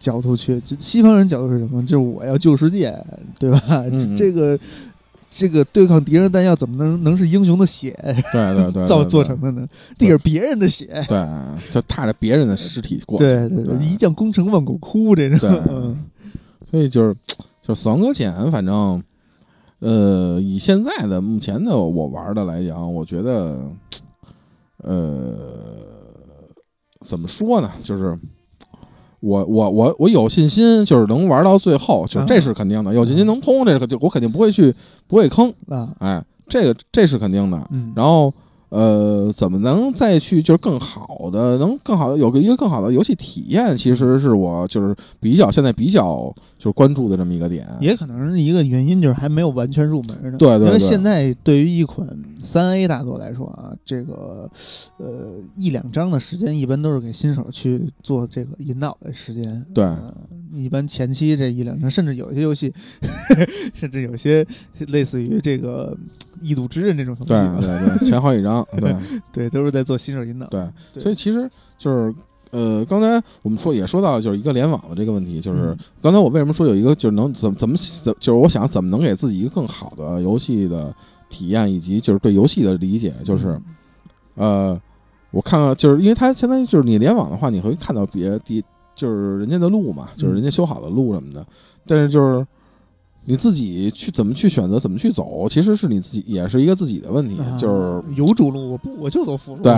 角度去。就西方人角度是什么？就是我要救世界，对吧？这个。这个对抗敌人弹药怎么能能是英雄的血？对对对，造做成的呢？地是别人的血，对，就踏着别人的尸体过去。对对对，一将功成万骨枯，这种。对，所以就是就死亡搁浅，反正呃，以现在的目前的我玩的来讲，我觉得呃，怎么说呢？就是。我我我我有信心，就是能玩到最后，就这是肯定的。有信心能通，这个就我肯定不会去不会坑啊。哎，这个这是肯定的。嗯。然后呃，怎么能再去就是更好的，能更好的有个一个更好的游戏体验，其实是我就是比较现在比较就是关注的这么一个点。也可能是一个原因，就是还没有完全入门呢。对对对。因为现在对于一款三 A 大作来说啊，这个呃一两章的时间一般都是给新手去做这个引导的时间。对。一般前期这一两章，甚至有些游戏，甚至有些类似于这个。异度之刃这种东西，对对对，前好几张，对 对，都是在做新手引导。对，所以其实就是呃，刚才我们说也说到了，就是一个联网的这个问题。就是刚才我为什么说有一个，就是能怎怎么怎，就是我想怎么能给自己一个更好的游戏的体验，以及就是对游戏的理解。就是呃，我看看，就是因为它相当于就是你联网的话，你会看到别地，就是人家的路嘛，就是人家修好的路什么的，但是就是。你自己去怎么去选择，怎么去走，其实是你自己，也是一个自己的问题。就是有主路，我不我就走辅路。对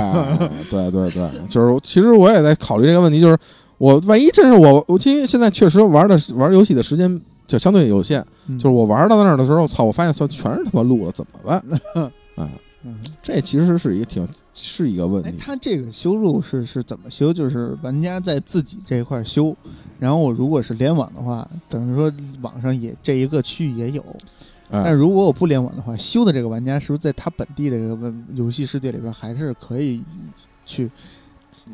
对对对，就是其实我也在考虑这个问题，就是我万一真是我，我因为现在确实玩的玩游戏的时间就相对有限，就是我玩到那儿的时候，操，我发现全全是他妈路了，怎么办？啊，这其实是一个挺是一个问题。他这个修路是是怎么修？就是玩家在自己这一块修。然后我如果是联网的话，等于说网上也这一个区域也有，但如果我不联网的话，修的这个玩家是不是在他本地的这个游戏世界里边还是可以去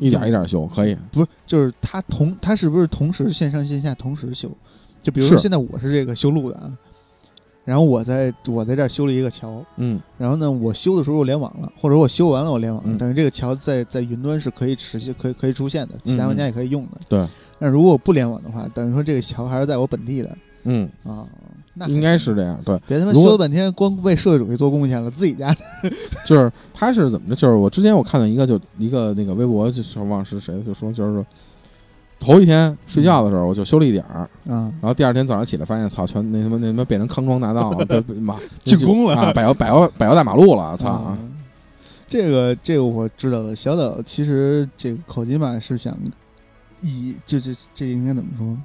一点一点修？可以，不是就是他同他是不是同时线上线下同时修？就比如说现在我是这个修路的啊，然后我在我在这儿修了一个桥，嗯，然后呢我修的时候我联网了，或者我修完了我联网，等于这个桥在在云端是可以持续可以可以出现的，其他玩家也可以用的，对。但如果不联网的话，等于说这个桥还是在我本地的。嗯啊，那应该是这样。对，别他妈修了半天，光为社会主义做贡献了，自己家。就是他是怎么着？就是我之前我看到一个，就一个那个微博，就是忘是谁了，就说就是说，头一天睡觉的时候我就修了一点儿，嗯，然后第二天早上起来发现，操，全那他妈那他妈变成康庄大道了，就妈进攻了啊，柏油柏油柏油大马路了，操！这个这个我知道了。小岛其实这个口金马是想。以这这这应该怎么说？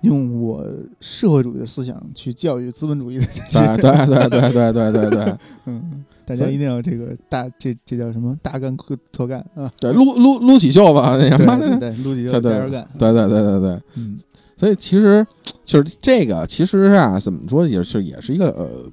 用我社会主义的思想去教育资本主义的这些，对对对对对对对，嗯，大家一定要这个大这这叫什么大干特干啊？对，撸撸撸起袖吧，那什么 对，撸起袖加油干，对对对对对，嗯，所以其实就是这个，其实啊，怎么说也是也是一个呃，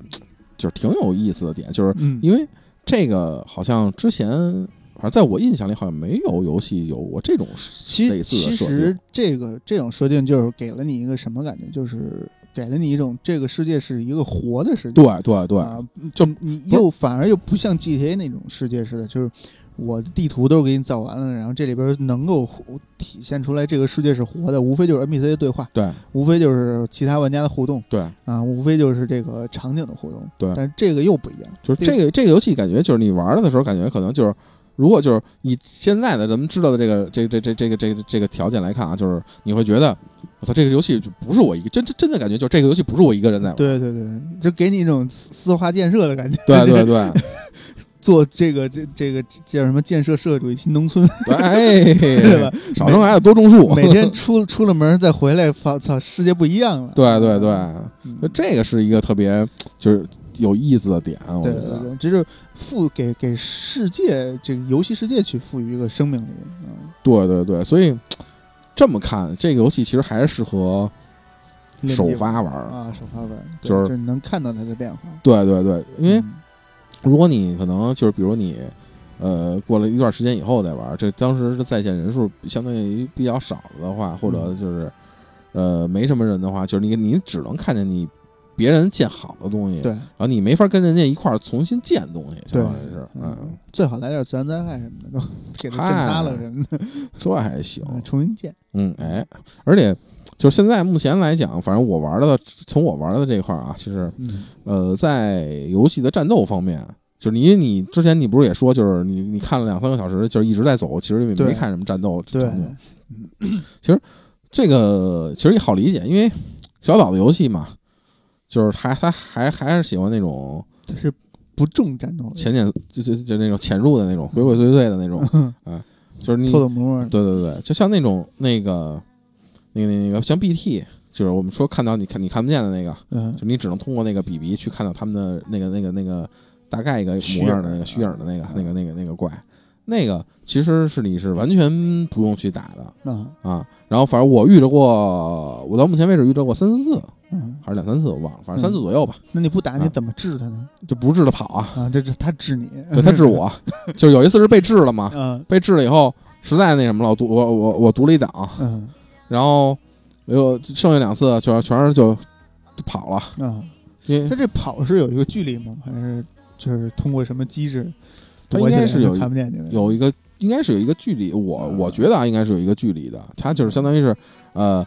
就是挺有意思的点，就是因为这个好像之前。反正在我印象里，好像没有游戏有过这种类似的设定。其实这个这种设定就是给了你一个什么感觉？就是给了你一种这个世界是一个活的世界。对对对，就你又反而又不像 GTA 那种世界似的，就是我的地图都给你造完了，然后这里边能够体现出来这个世界是活的，无非就是 NPC 的对话，对，无非就是其他玩家的互动，对，啊，无非就是这个场景的互动，对。但是这个又不一样，就是这个这个游戏感觉就是你玩的时候感觉可能就是。如果就是以现在的咱们知道的这个这这这这个这个这个条件来看啊，就是你会觉得，我操，这个游戏就不是我一个真真真的感觉，就这个游戏不是我一个人在玩。对对对，就给你一种私化建设的感觉。对对对，做这个这这个叫什么建设社会主义新农村？对，对吧？少生孩子多种树，每天出出了门再回来，操操，世界不一样了。对对对，那这个是一个特别就是有意思的点，我觉得这是。赋给给世界这个游戏世界去赋予一个生命力，嗯，对对对，所以这么看，这个游戏其实还是适合首发玩啊，首发玩就是能看到它的变化。对对对，因为如果你可能就是比如你呃过了一段时间以后再玩，这当时的在线人数相对于比较少的话，或者就是呃没什么人的话，就是你你只能看见你。别人建好的东西，对，然后你没法跟人家一块儿重新建东西，相当于是，嗯，最好来点自然灾害什么的，都 给它震塌了什么的，这还行，重新建，嗯，哎，而且就是现在目前来讲，反正我玩的，从我玩的这一块啊，其实，呃，在游戏的战斗方面，就是你你之前你不是也说，就是你你看了两三个小时，就是一直在走，其实也没看什么战斗，对，其实这个其实也好理解，因为小岛的游戏嘛。就是还还还还是喜欢那种，是不重战斗，浅浅就就就那种潜入的那种，鬼鬼祟祟的那种，啊，就是你，偷摸摸，对对对，就像那种那个那个那个像 BT，就是我们说看到你看你看不见的那个，嗯，就你只能通过那个 BB 去看到他们的那个那个那个大概一个模样的那个虚影的那个那个那个那个怪，那个其实是你是完全不用去打的啊。然后反正我遇着过，我到目前为止遇着过三四次，嗯，还是两三次，我忘了，反正三次左右吧。那你不打你怎么治他呢？就不治他跑啊啊！这这他治你，对他治我，就是有一次是被治了嘛，嗯，被治了以后实在那什么了，我读我我我读了一档，嗯，然后又剩下两次就全是就跑了，嗯，因为他这跑是有一个距离吗？还是就是通过什么机制？他应该是有看不见有一个。应该是有一个距离，我我觉得啊，应该是有一个距离的。他就是相当于是，呃，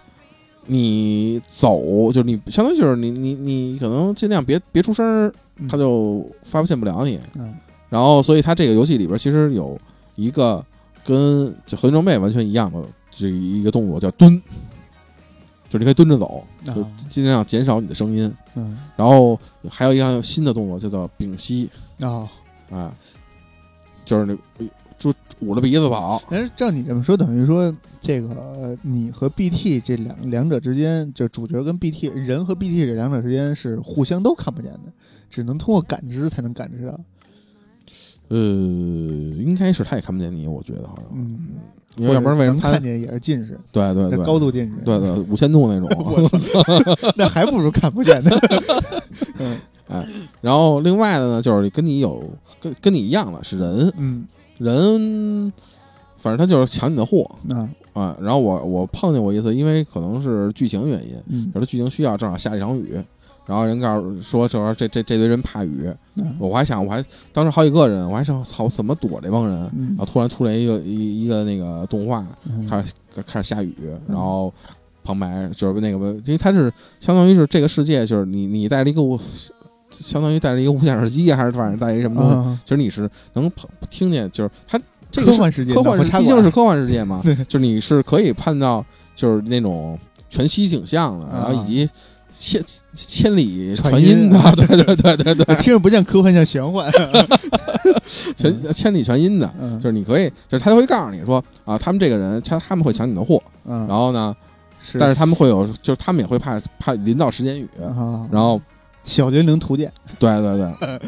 你走，就是你相当于就是你你你可能尽量别别出声，他就发现不了你。嗯。然后，所以它这个游戏里边其实有一个跟合金装备完全一样的这一个动作，叫蹲，就是你可以蹲着走，就尽量减少你的声音。嗯。然后还有一项新的动作，叫做屏息。啊。啊。就是那。就捂着鼻子跑。哎，照你这么说，等于说这个你和 BT 这两两者之间，就主角跟 BT 人和 BT 这两者之间是互相都看不见的，只能通过感知才能感知到。呃，应该是他也看不见你，我觉得好像。嗯，为要不然为什么他看见也是近视？对对对，高度近视。对对，五千度那种。那还不如看不见呢。嗯哎，然后另外的呢，就是跟你有跟跟你一样的是人。嗯。人，反正他就是抢你的货啊啊！然后我我碰见过一次，因为可能是剧情原因，嗯，有的剧情需要，正好下一场雨，然后人告诉说这这这这堆人怕雨，我还想我还当时好几个人，我还想操怎么躲这帮人，然后突然出来一个一一个那个动画，开始开始下雨，然后旁白就是那个，因为他是相当于是这个世界，就是你你带了一个我。相当于带着一个无线耳机，还是反正带一什么东西？其实你是能听见，就是它这个科幻世界，科幻毕竟是科幻世界嘛，就是你是可以看到，就是那种全息景象的，然后以及千千里传音的，对对对对对，听着不像科幻，像玄幻，全千里传音的，就是你可以，就是他会告诉你说啊，他们这个人，他他们会抢你的货，然后呢，但是他们会有，就是他们也会怕怕淋到时间雨，然后。小精灵图鉴，对对对，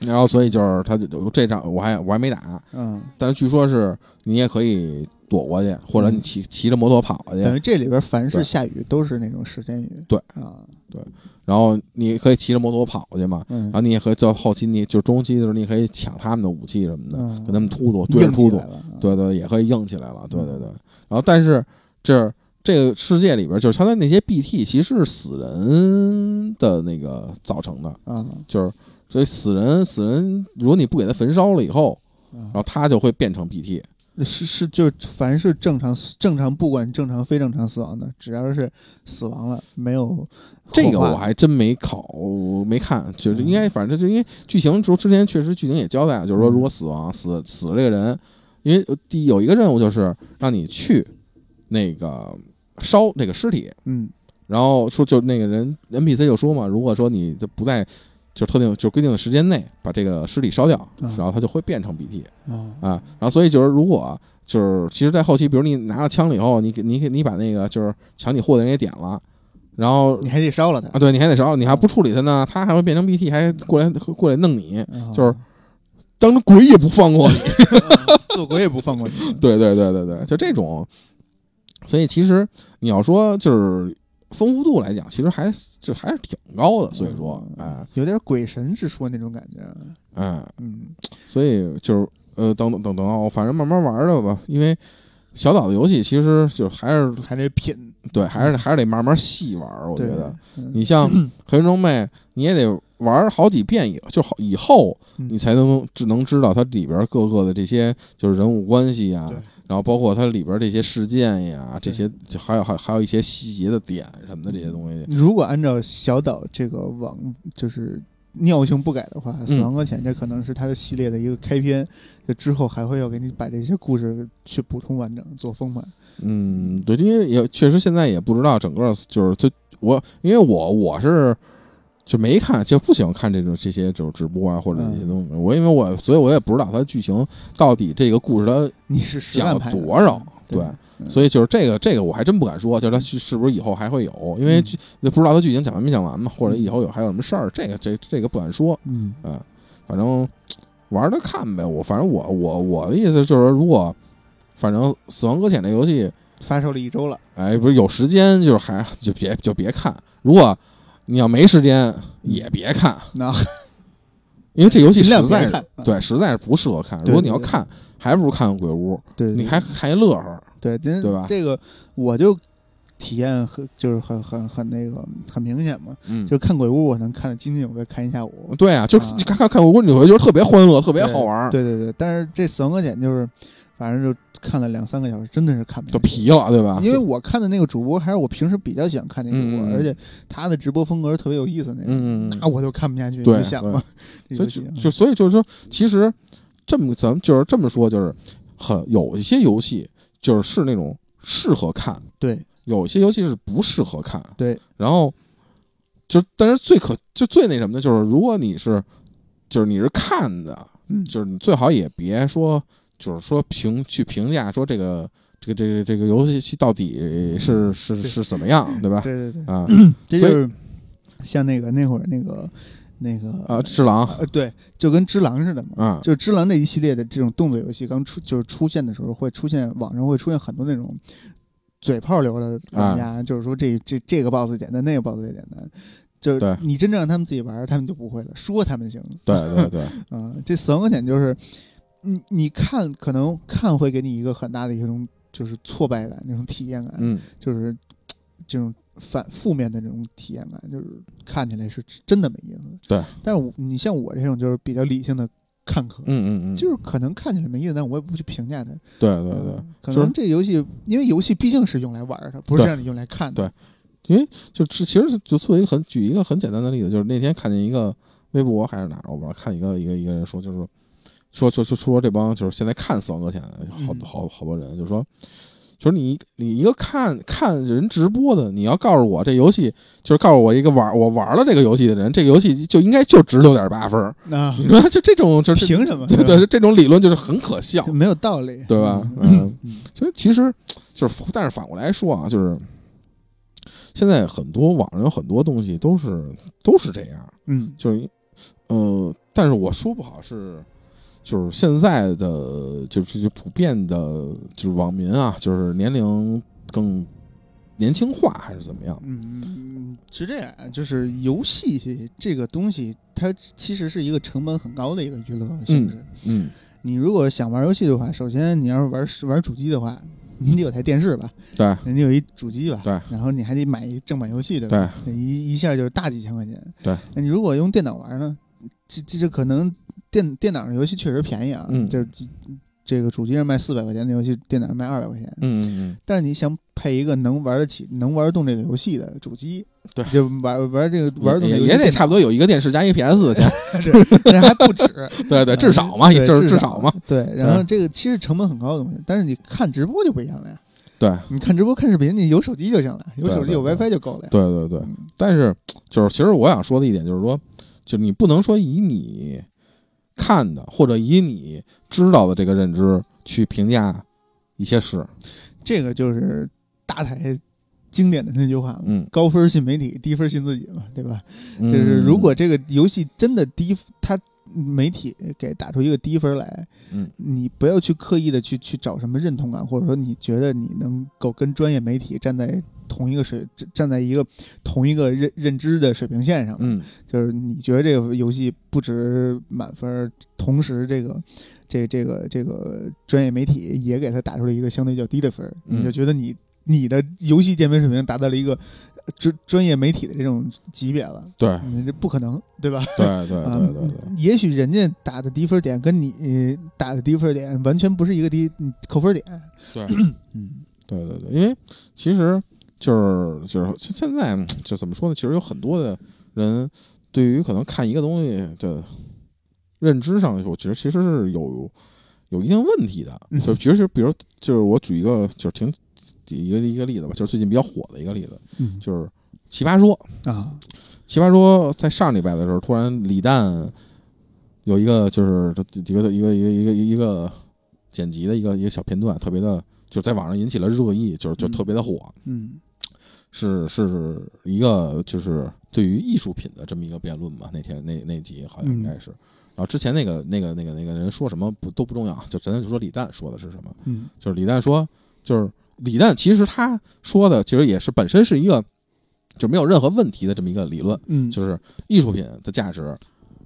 然后所以就是他这仗我还我还没打，嗯，但是据说是你也可以躲过去，或者你骑骑着摩托跑过去。等于这里边凡是下雨都是那种时间雨，对啊对，然后你可以骑着摩托跑过去嘛，然后你也可以到后期你就中期的时候你可以抢他们的武器什么的，跟他们突突对着突突，对对也可以硬起来了，对对对，然后但是这。这个世界里边，就是相当于那些 BT，其实是死人的那个造成的啊，就是所以死人死人，如果你不给他焚烧了以后，然后他就会变成 BT。是是，就凡是正常正常，不管正常非正常死亡的，只要是死亡了，没有这个我还真没考没看，就是应该反正就因为剧情之之前确实剧情也交代了，就是说如果死亡死死了这个人，因为第有一个任务就是让你去那个。烧那个尸体，嗯，然后说就那个人 NPC 就说嘛，如果说你就不在就特定就规定的时间内把这个尸体烧掉，然后它就会变成 BT 啊，然后所以就是如果就是其实，在后期，比如你拿了枪了以后，你给你给你把那个就是抢你货的人给点了，然后你还得烧了他啊，对，你还得烧，你还不处理他呢，他还会变成 BT，还过来过来弄你，就是当成鬼也不放过你，做鬼也不放过你，对对对对对，就这种。所以其实你要说就是丰富度来讲，其实还就还是挺高的。所以说，哎，有点鬼神之说那种感觉。嗯嗯，所以就是呃，等等等等，反正慢慢玩着吧。因为小岛的游戏其实就还是还得品，对，还是还是得慢慢细玩。我觉得，你像 《黑人装备》，你也得玩好几遍以就好以后，你才能只能知道它里边各个的这些就是人物关系啊。然后包括它里边这些事件呀，这些还有还还有一些细节的点什么的这些东西。如果按照小岛这个网就是尿性不改的话，《死亡搁浅》这可能是它的系列的一个开篇。就之后还会要给你把这些故事去补充完整，做丰满。嗯，对，因为也确实现在也不知道整个就是就我，因为我我是。就没看，就不喜欢看这种这些就是直播啊，或者这些东西。我因为我，所以我也不知道它剧情到底这个故事它你是讲了多少，对，所以就是这个这个我还真不敢说，就是它是不是以后还会有，因为不知道它剧情讲完没讲完嘛，或者以后有还有什么事儿，这个这这个不敢说。嗯啊，反正玩着看呗。我反正我我我的意思就是，如果反正《死亡搁浅》这游戏发售了一周了，哎，不是有时间就是还就别就别看。如果你要没时间也别看，那因为这游戏实在是对实在是不适合看。如果你要看，还不如看《鬼屋》，对，你还还乐呵，对对吧？这个我就。体验很就是很很很那个很明显嘛，嗯，就看鬼屋我能看得津津有味，看一下午。对啊，就你看看看鬼屋，你会觉得特别欢乐，特别好玩。对对对，但是这死亡搁浅就是，反正就看了两三个小时，真的是看不。就疲了，对吧？因为我看的那个主播还是我平时比较喜欢看那个主播，而且他的直播风格特别有意思那种，那我就看不下去。对，想嘛，所以就所以就是说，其实这么咱们就是这么说，就是很有一些游戏就是是那种适合看。对。有些游戏是不适合看，对，然后就但是最可就最那什么的，就是如果你是就是你是看的，嗯，就是你最好也别说，就是说评去评价说这个这个这个这个游戏到底是是是怎么样，对吧？对对对啊，这就是像那个那会儿那个那个啊，只狼，呃，对，就跟只狼似的嘛，啊，就只狼这一系列的这种动作游戏刚出就是出现的时候，会出现网上会出现很多那种。嘴炮流的玩家，就是说这这这个 boss 简单，那个 boss 也简单，就是你真正让他们自己玩，他们就不会了。说他们行，对对对，嗯，这死亡搁浅就是，你你看，可能看会给你一个很大的一种就是挫败感，那种体验感，嗯，就是这种反负面的这种体验感，就是看起来是真的没意思。对，但是你像我这种就是比较理性的。看客，嗯嗯嗯，就是可能看起来没意思，但我也不去评价它。对对对，可能这游戏，因为游戏毕竟是用来玩的，不是让你用来看的。对，因为就是其实就作为一个很举一个很简单的例子，就是那天看见一个微博还是哪儿，我不知道，看一个一个一个人说，就是说说说说这帮就是现在看《死亡搁浅》好好好多人，就是说。就是你，你一个看看人直播的，你要告诉我这游戏，就是告诉我一个玩我玩了这个游戏的人，这个游戏就应该就值六点八分。啊，你说就这种就是凭什么？对对，这种理论就是很可笑，没有道理，对吧？嗯，所以其实就是，但是反过来说啊，就是现在很多网上有很多东西都是都是这样，嗯，就是，呃，但是我说不好是。就是现在的，就是就普遍的，就是网民啊，就是年龄更年轻化，还是怎么样？嗯，是这样，就是游戏这个东西，它其实是一个成本很高的一个娱乐形式。嗯，你如果想玩游戏的话，首先你要是玩 玩主机的话，你得有台电视吧？对，你有一主机吧？对，然后你还得买一正版游戏，对吧？对，一一下就是大几千块钱。对，那你如果用电脑玩呢？这这这可能。电电脑上游戏确实便宜啊，就是这个主机上卖四百块钱的游戏，电脑上卖二百块钱。嗯嗯嗯。但是你想配一个能玩得起、能玩动这个游戏的主机，对，就玩玩这个玩动也得差不多有一个电视加一个 PS 的钱，这还不止。对对，至少嘛，也就是至少嘛。对，然后这个其实成本很高的东西，但是你看直播就不一样了呀。对，你看直播看视频，你有手机就行了，有手机有 WiFi 就够了呀。对对对，但是就是其实我想说的一点就是说，就是你不能说以你。看的或者以你知道的这个认知去评价一些事，这个就是大台经典的那句话嗯，高分信媒体，低分信自己嘛，对吧？就是如果这个游戏真的低，它媒体给打出一个低分来，嗯，你不要去刻意的去去找什么认同感，或者说你觉得你能够跟专业媒体站在。同一个水站在一个同一个认认知的水平线上，嗯，就是你觉得这个游戏不值满分，同时这个这这个这个专业媒体也给他打出了一个相对较低的分，你就觉得你你的游戏鉴别水平达到了一个专专业媒体的这种级别了，对，你这不可能，对吧？对对对对对，也许人家打的低分点跟你打的低分点完全不是一个低扣分点，对，嗯，对对对，因为其实。就是就是现在就怎么说呢？其实有很多的人对于可能看一个东西的认知上，我觉得其实是有有一定问题的。就其实比如就是我举一个就是挺一个一个例子吧，就是最近比较火的一个例子，就是《奇葩说》啊，《奇葩说》在上礼拜的时候，突然李诞有一个就是一个一个一个一个一个剪辑的一个一个小片段，特别的就在网上引起了热议，就是就特别的火。嗯。是是一个就是对于艺术品的这么一个辩论嘛？那天那那集好像应该是。然后之前那个那个那个那个人说什么不都不重要，就咱就说李诞说的是什么？嗯，就是李诞说，就是李诞其实他说的其实也是本身是一个就没有任何问题的这么一个理论。嗯，就是艺术品的价值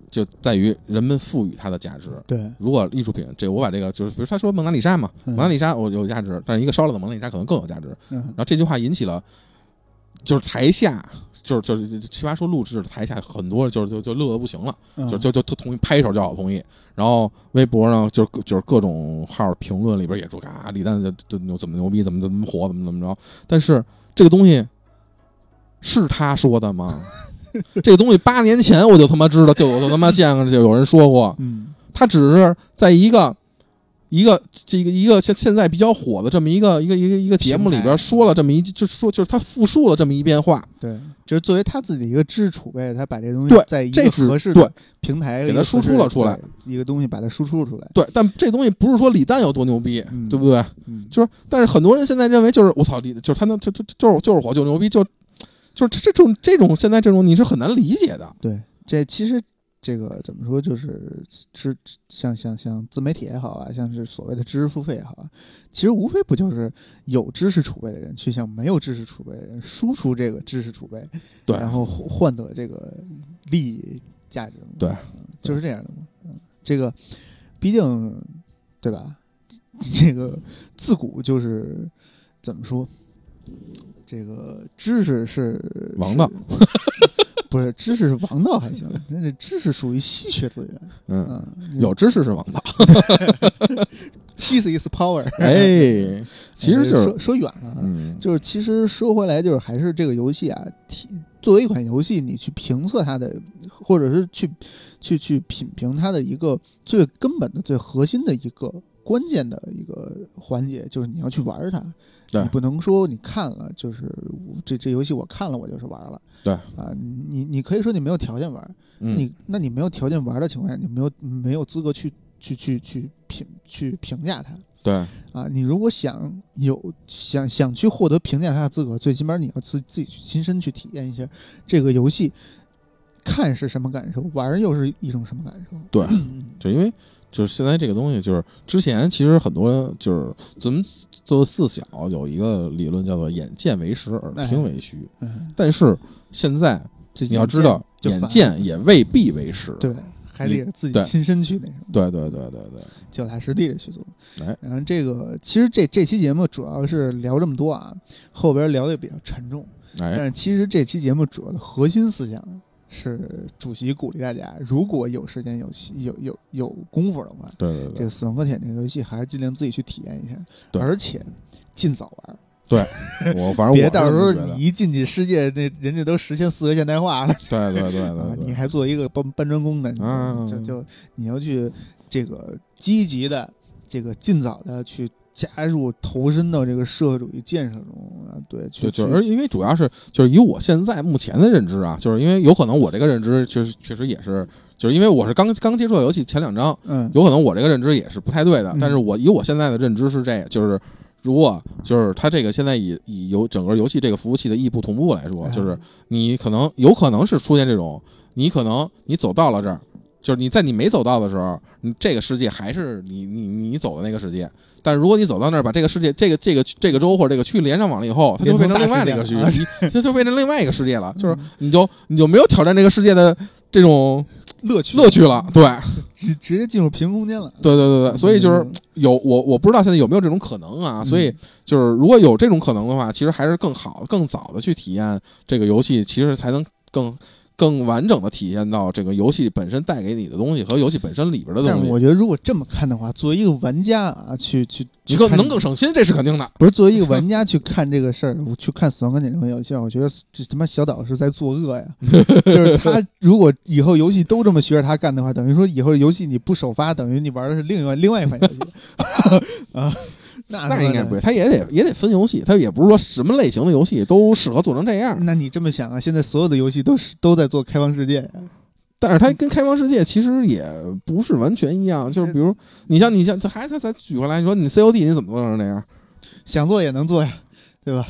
就在于人们赋予它的价值。对，如果艺术品这我把这个就是比如他说蒙娜丽莎嘛，蒙娜丽莎我有价值，但是一个烧了的蒙娜丽莎可能更有价值。然后这句话引起了。就是台下，就是就是奇葩说录制的台下很多，就是就就乐的不行了，就就就同意拍手叫好同意。然后微博上就就是各种号评论里边也说啊，李诞就就牛怎么牛逼，怎么怎么火，怎么怎么着。但是这个东西是他说的吗？这个东西八年前我就他妈知道，就我就他妈见过，就有人说过。嗯，他只是在一个。一个这个一个现现在比较火的这么一个一个一个一个节目里边说了这么一就说就是他复述了这么一遍话，对，就是作为他自己的一个知识储备，他把这东西在一个合适的平台给他输出了出来，一个东西把它输出出来。对，但这东西不是说李诞有多牛逼，对不对？嗯，就是，但是很多人现在认为就是我操李，就是他能就就就是就是火就牛逼，就就是这种这种现在这种你是很难理解的。对，这其实。这个怎么说？就是知像像像自媒体也好啊，像是所谓的知识付费也好啊，其实无非不就是有知识储备的人去向没有知识储备的人输出这个知识储备，对，然后换得这个利益价值，对，就是这样的嘛。嗯，这个毕竟对吧？这个自古就是怎么说？这个知识是王道。不是知识是王道还行，那这知识属于稀缺资源。嗯，有知识是王道。Cheese is power。哎，其实就是说说远了，就是其实说回来，就是还是这个游戏啊，作为一款游戏，你去评测它的，或者是去去去品评它的一个最根本的、最核心的一个关键的一个环节，就是你要去玩它。你不能说你看了就是这这游戏我看了我就是玩了。对啊，你你可以说你没有条件玩，你那你没有条件玩的情况下，你没有没有资格去去去去评去评价它。对啊，你如果想有想想去获得评价它的资格，最起码你要自自己去亲身去体验一下这个游戏，看是什么感受，玩又是一种什么感受。对，就因为就是现在这个东西，就是之前其实很多就是咱们做四小有一个理论叫做“眼见为实，耳听为虚”，但是。现在你要知道，眼见也未必为实，对，还得自己亲身去那什么，对对对对对，脚踏实地的去做。哎，然后这个其实这这期节目主要是聊这么多啊，后边聊的比较沉重，但是其实这期节目主要的核心思想是主席鼓励大家，如果有时间、有有有有功夫的话，对对对，这个《死亡搁浅》这个游戏还是尽量自己去体验一下，对。而且尽早玩。对，我反正 别到时候你一进去世界，那人家都实现四个现代化了。对对对对，你还做一个搬搬砖工呢，就就你要去这个积极的这个尽早的去加入投身到这个社会主义建设中啊。对，就就是因为主要是就是以我现在目前的认知啊，就是因为有可能我这个认知确实确实也是，就是因为我是刚刚接触到游戏前两章，嗯，有可能我这个认知也是不太对的，但是我以我现在的认知是这样，就是。如果就是它这个现在以以游整个游戏这个服务器的异步同步来说，就是你可能有可能是出现这种，你可能你走到了这儿，就是你在你没走到的时候，你这个世界还是你你你走的那个世界，但如果你走到那儿，把这个世界这个这个这个州或者这个区连上网了以后，它就变成另外的一个区，它就变成另外一个世界了，就是你就你就没有挑战这个世界的这种。乐趣乐趣了，对，直直接进入平行空间了。对对对对，所以就是有我我不知道现在有没有这种可能啊，所以就是如果有这种可能的话，其实还是更好、更早的去体验这个游戏，其实才能更。更完整的体现到这个游戏本身带给你的东西和游戏本身里边的东西。但是我觉得，如果这么看的话，作为一个玩家啊，去去你更能更省心，这是肯定的。不是作为一个玩家去看这个事儿，我去看《死亡搁浅》这款游戏，我觉得这他妈小岛是在作恶呀！就是他如果以后游戏都这么学着他干的话，等于说以后游戏你不首发，等于你玩的是另外另外一款游戏 啊。那那应该不会，他也得也得分游戏，他也不是说什么类型的游戏都适合做成这样。那你这么想啊？现在所有的游戏都是都在做开放世界呀，但是它跟开放世界其实也不是完全一样。就是比如你像你像，还他咱举回来，你说你 COD 你怎么做成这样？想做也能做呀，对吧？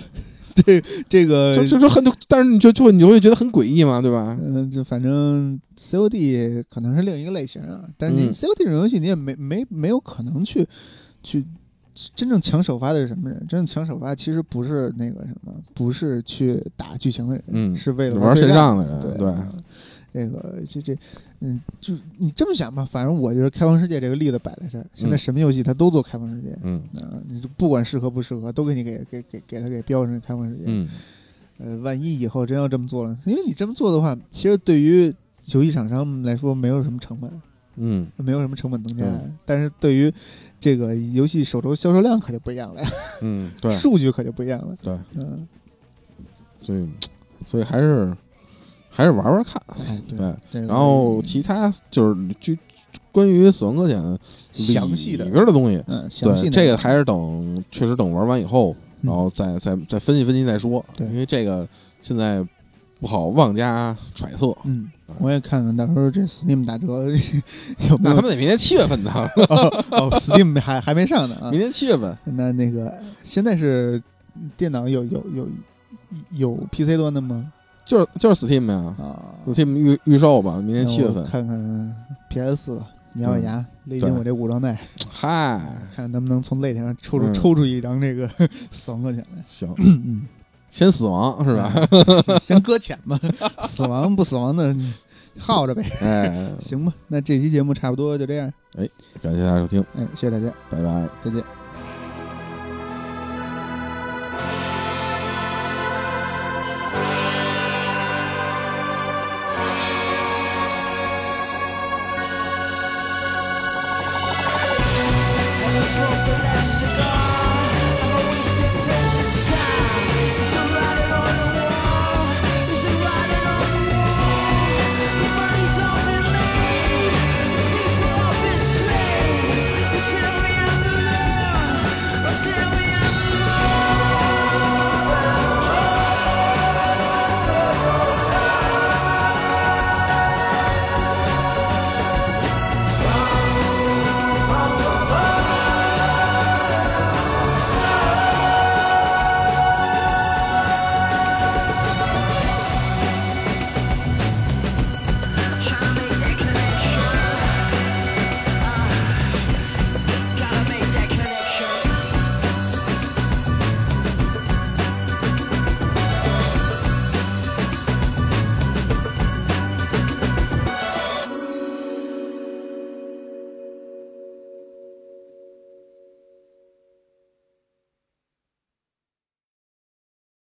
这这个就就很，但是你就就你就会觉得很诡异嘛，对吧？嗯，就反正 COD 可能是另一个类型啊，但是你 COD 这种游戏你也没没没有可能去去真正抢首发的是什么人？真正抢首发其实不是那个什么，不是去打剧情的人，嗯，是为了玩线上的人，对。这个这这，嗯，就你这么想吧，反正我就是开放世界这个例子摆在这儿。现在什么游戏它都做开放世界，嗯啊，你就不管适合不适合，都给你给给给给他给标成开放世界。嗯，呃，万一以后真要这么做了，因为你这么做的话，其实对于游戏厂商来说没有什么成本，嗯，没有什么成本增加。但是对于这个游戏手周销售量可就不一样了呀，嗯，对，数据可就不一样了，对，嗯，所以所以还是。还是玩玩看，哎对，然后其他就是就关于《死亡搁浅》详细的。里边的东西，嗯，对，这个还是等确实等玩完以后，然后再再再分析分析再说，对，因为这个现在不好妄加揣测。嗯，我也看看到时候这 Steam 打折有没有？那他们得明年七月份呢？哦，Steam 还还没上呢啊，明年七月份。那那个现在是电脑有有有有 PC 端的吗？就是就是 Steam 呀，Steam 预预售吧，明年七月份看看 PS 四，咬咬牙勒紧我这武装带，嗨，看能不能从擂台上抽出抽出一张这个死亡搁浅来。行，嗯，先死亡是吧？先搁浅吧，死亡不死亡的耗着呗。哎，行吧，那这期节目差不多就这样。哎，感谢大家收听，哎，谢谢大家，拜拜，再见。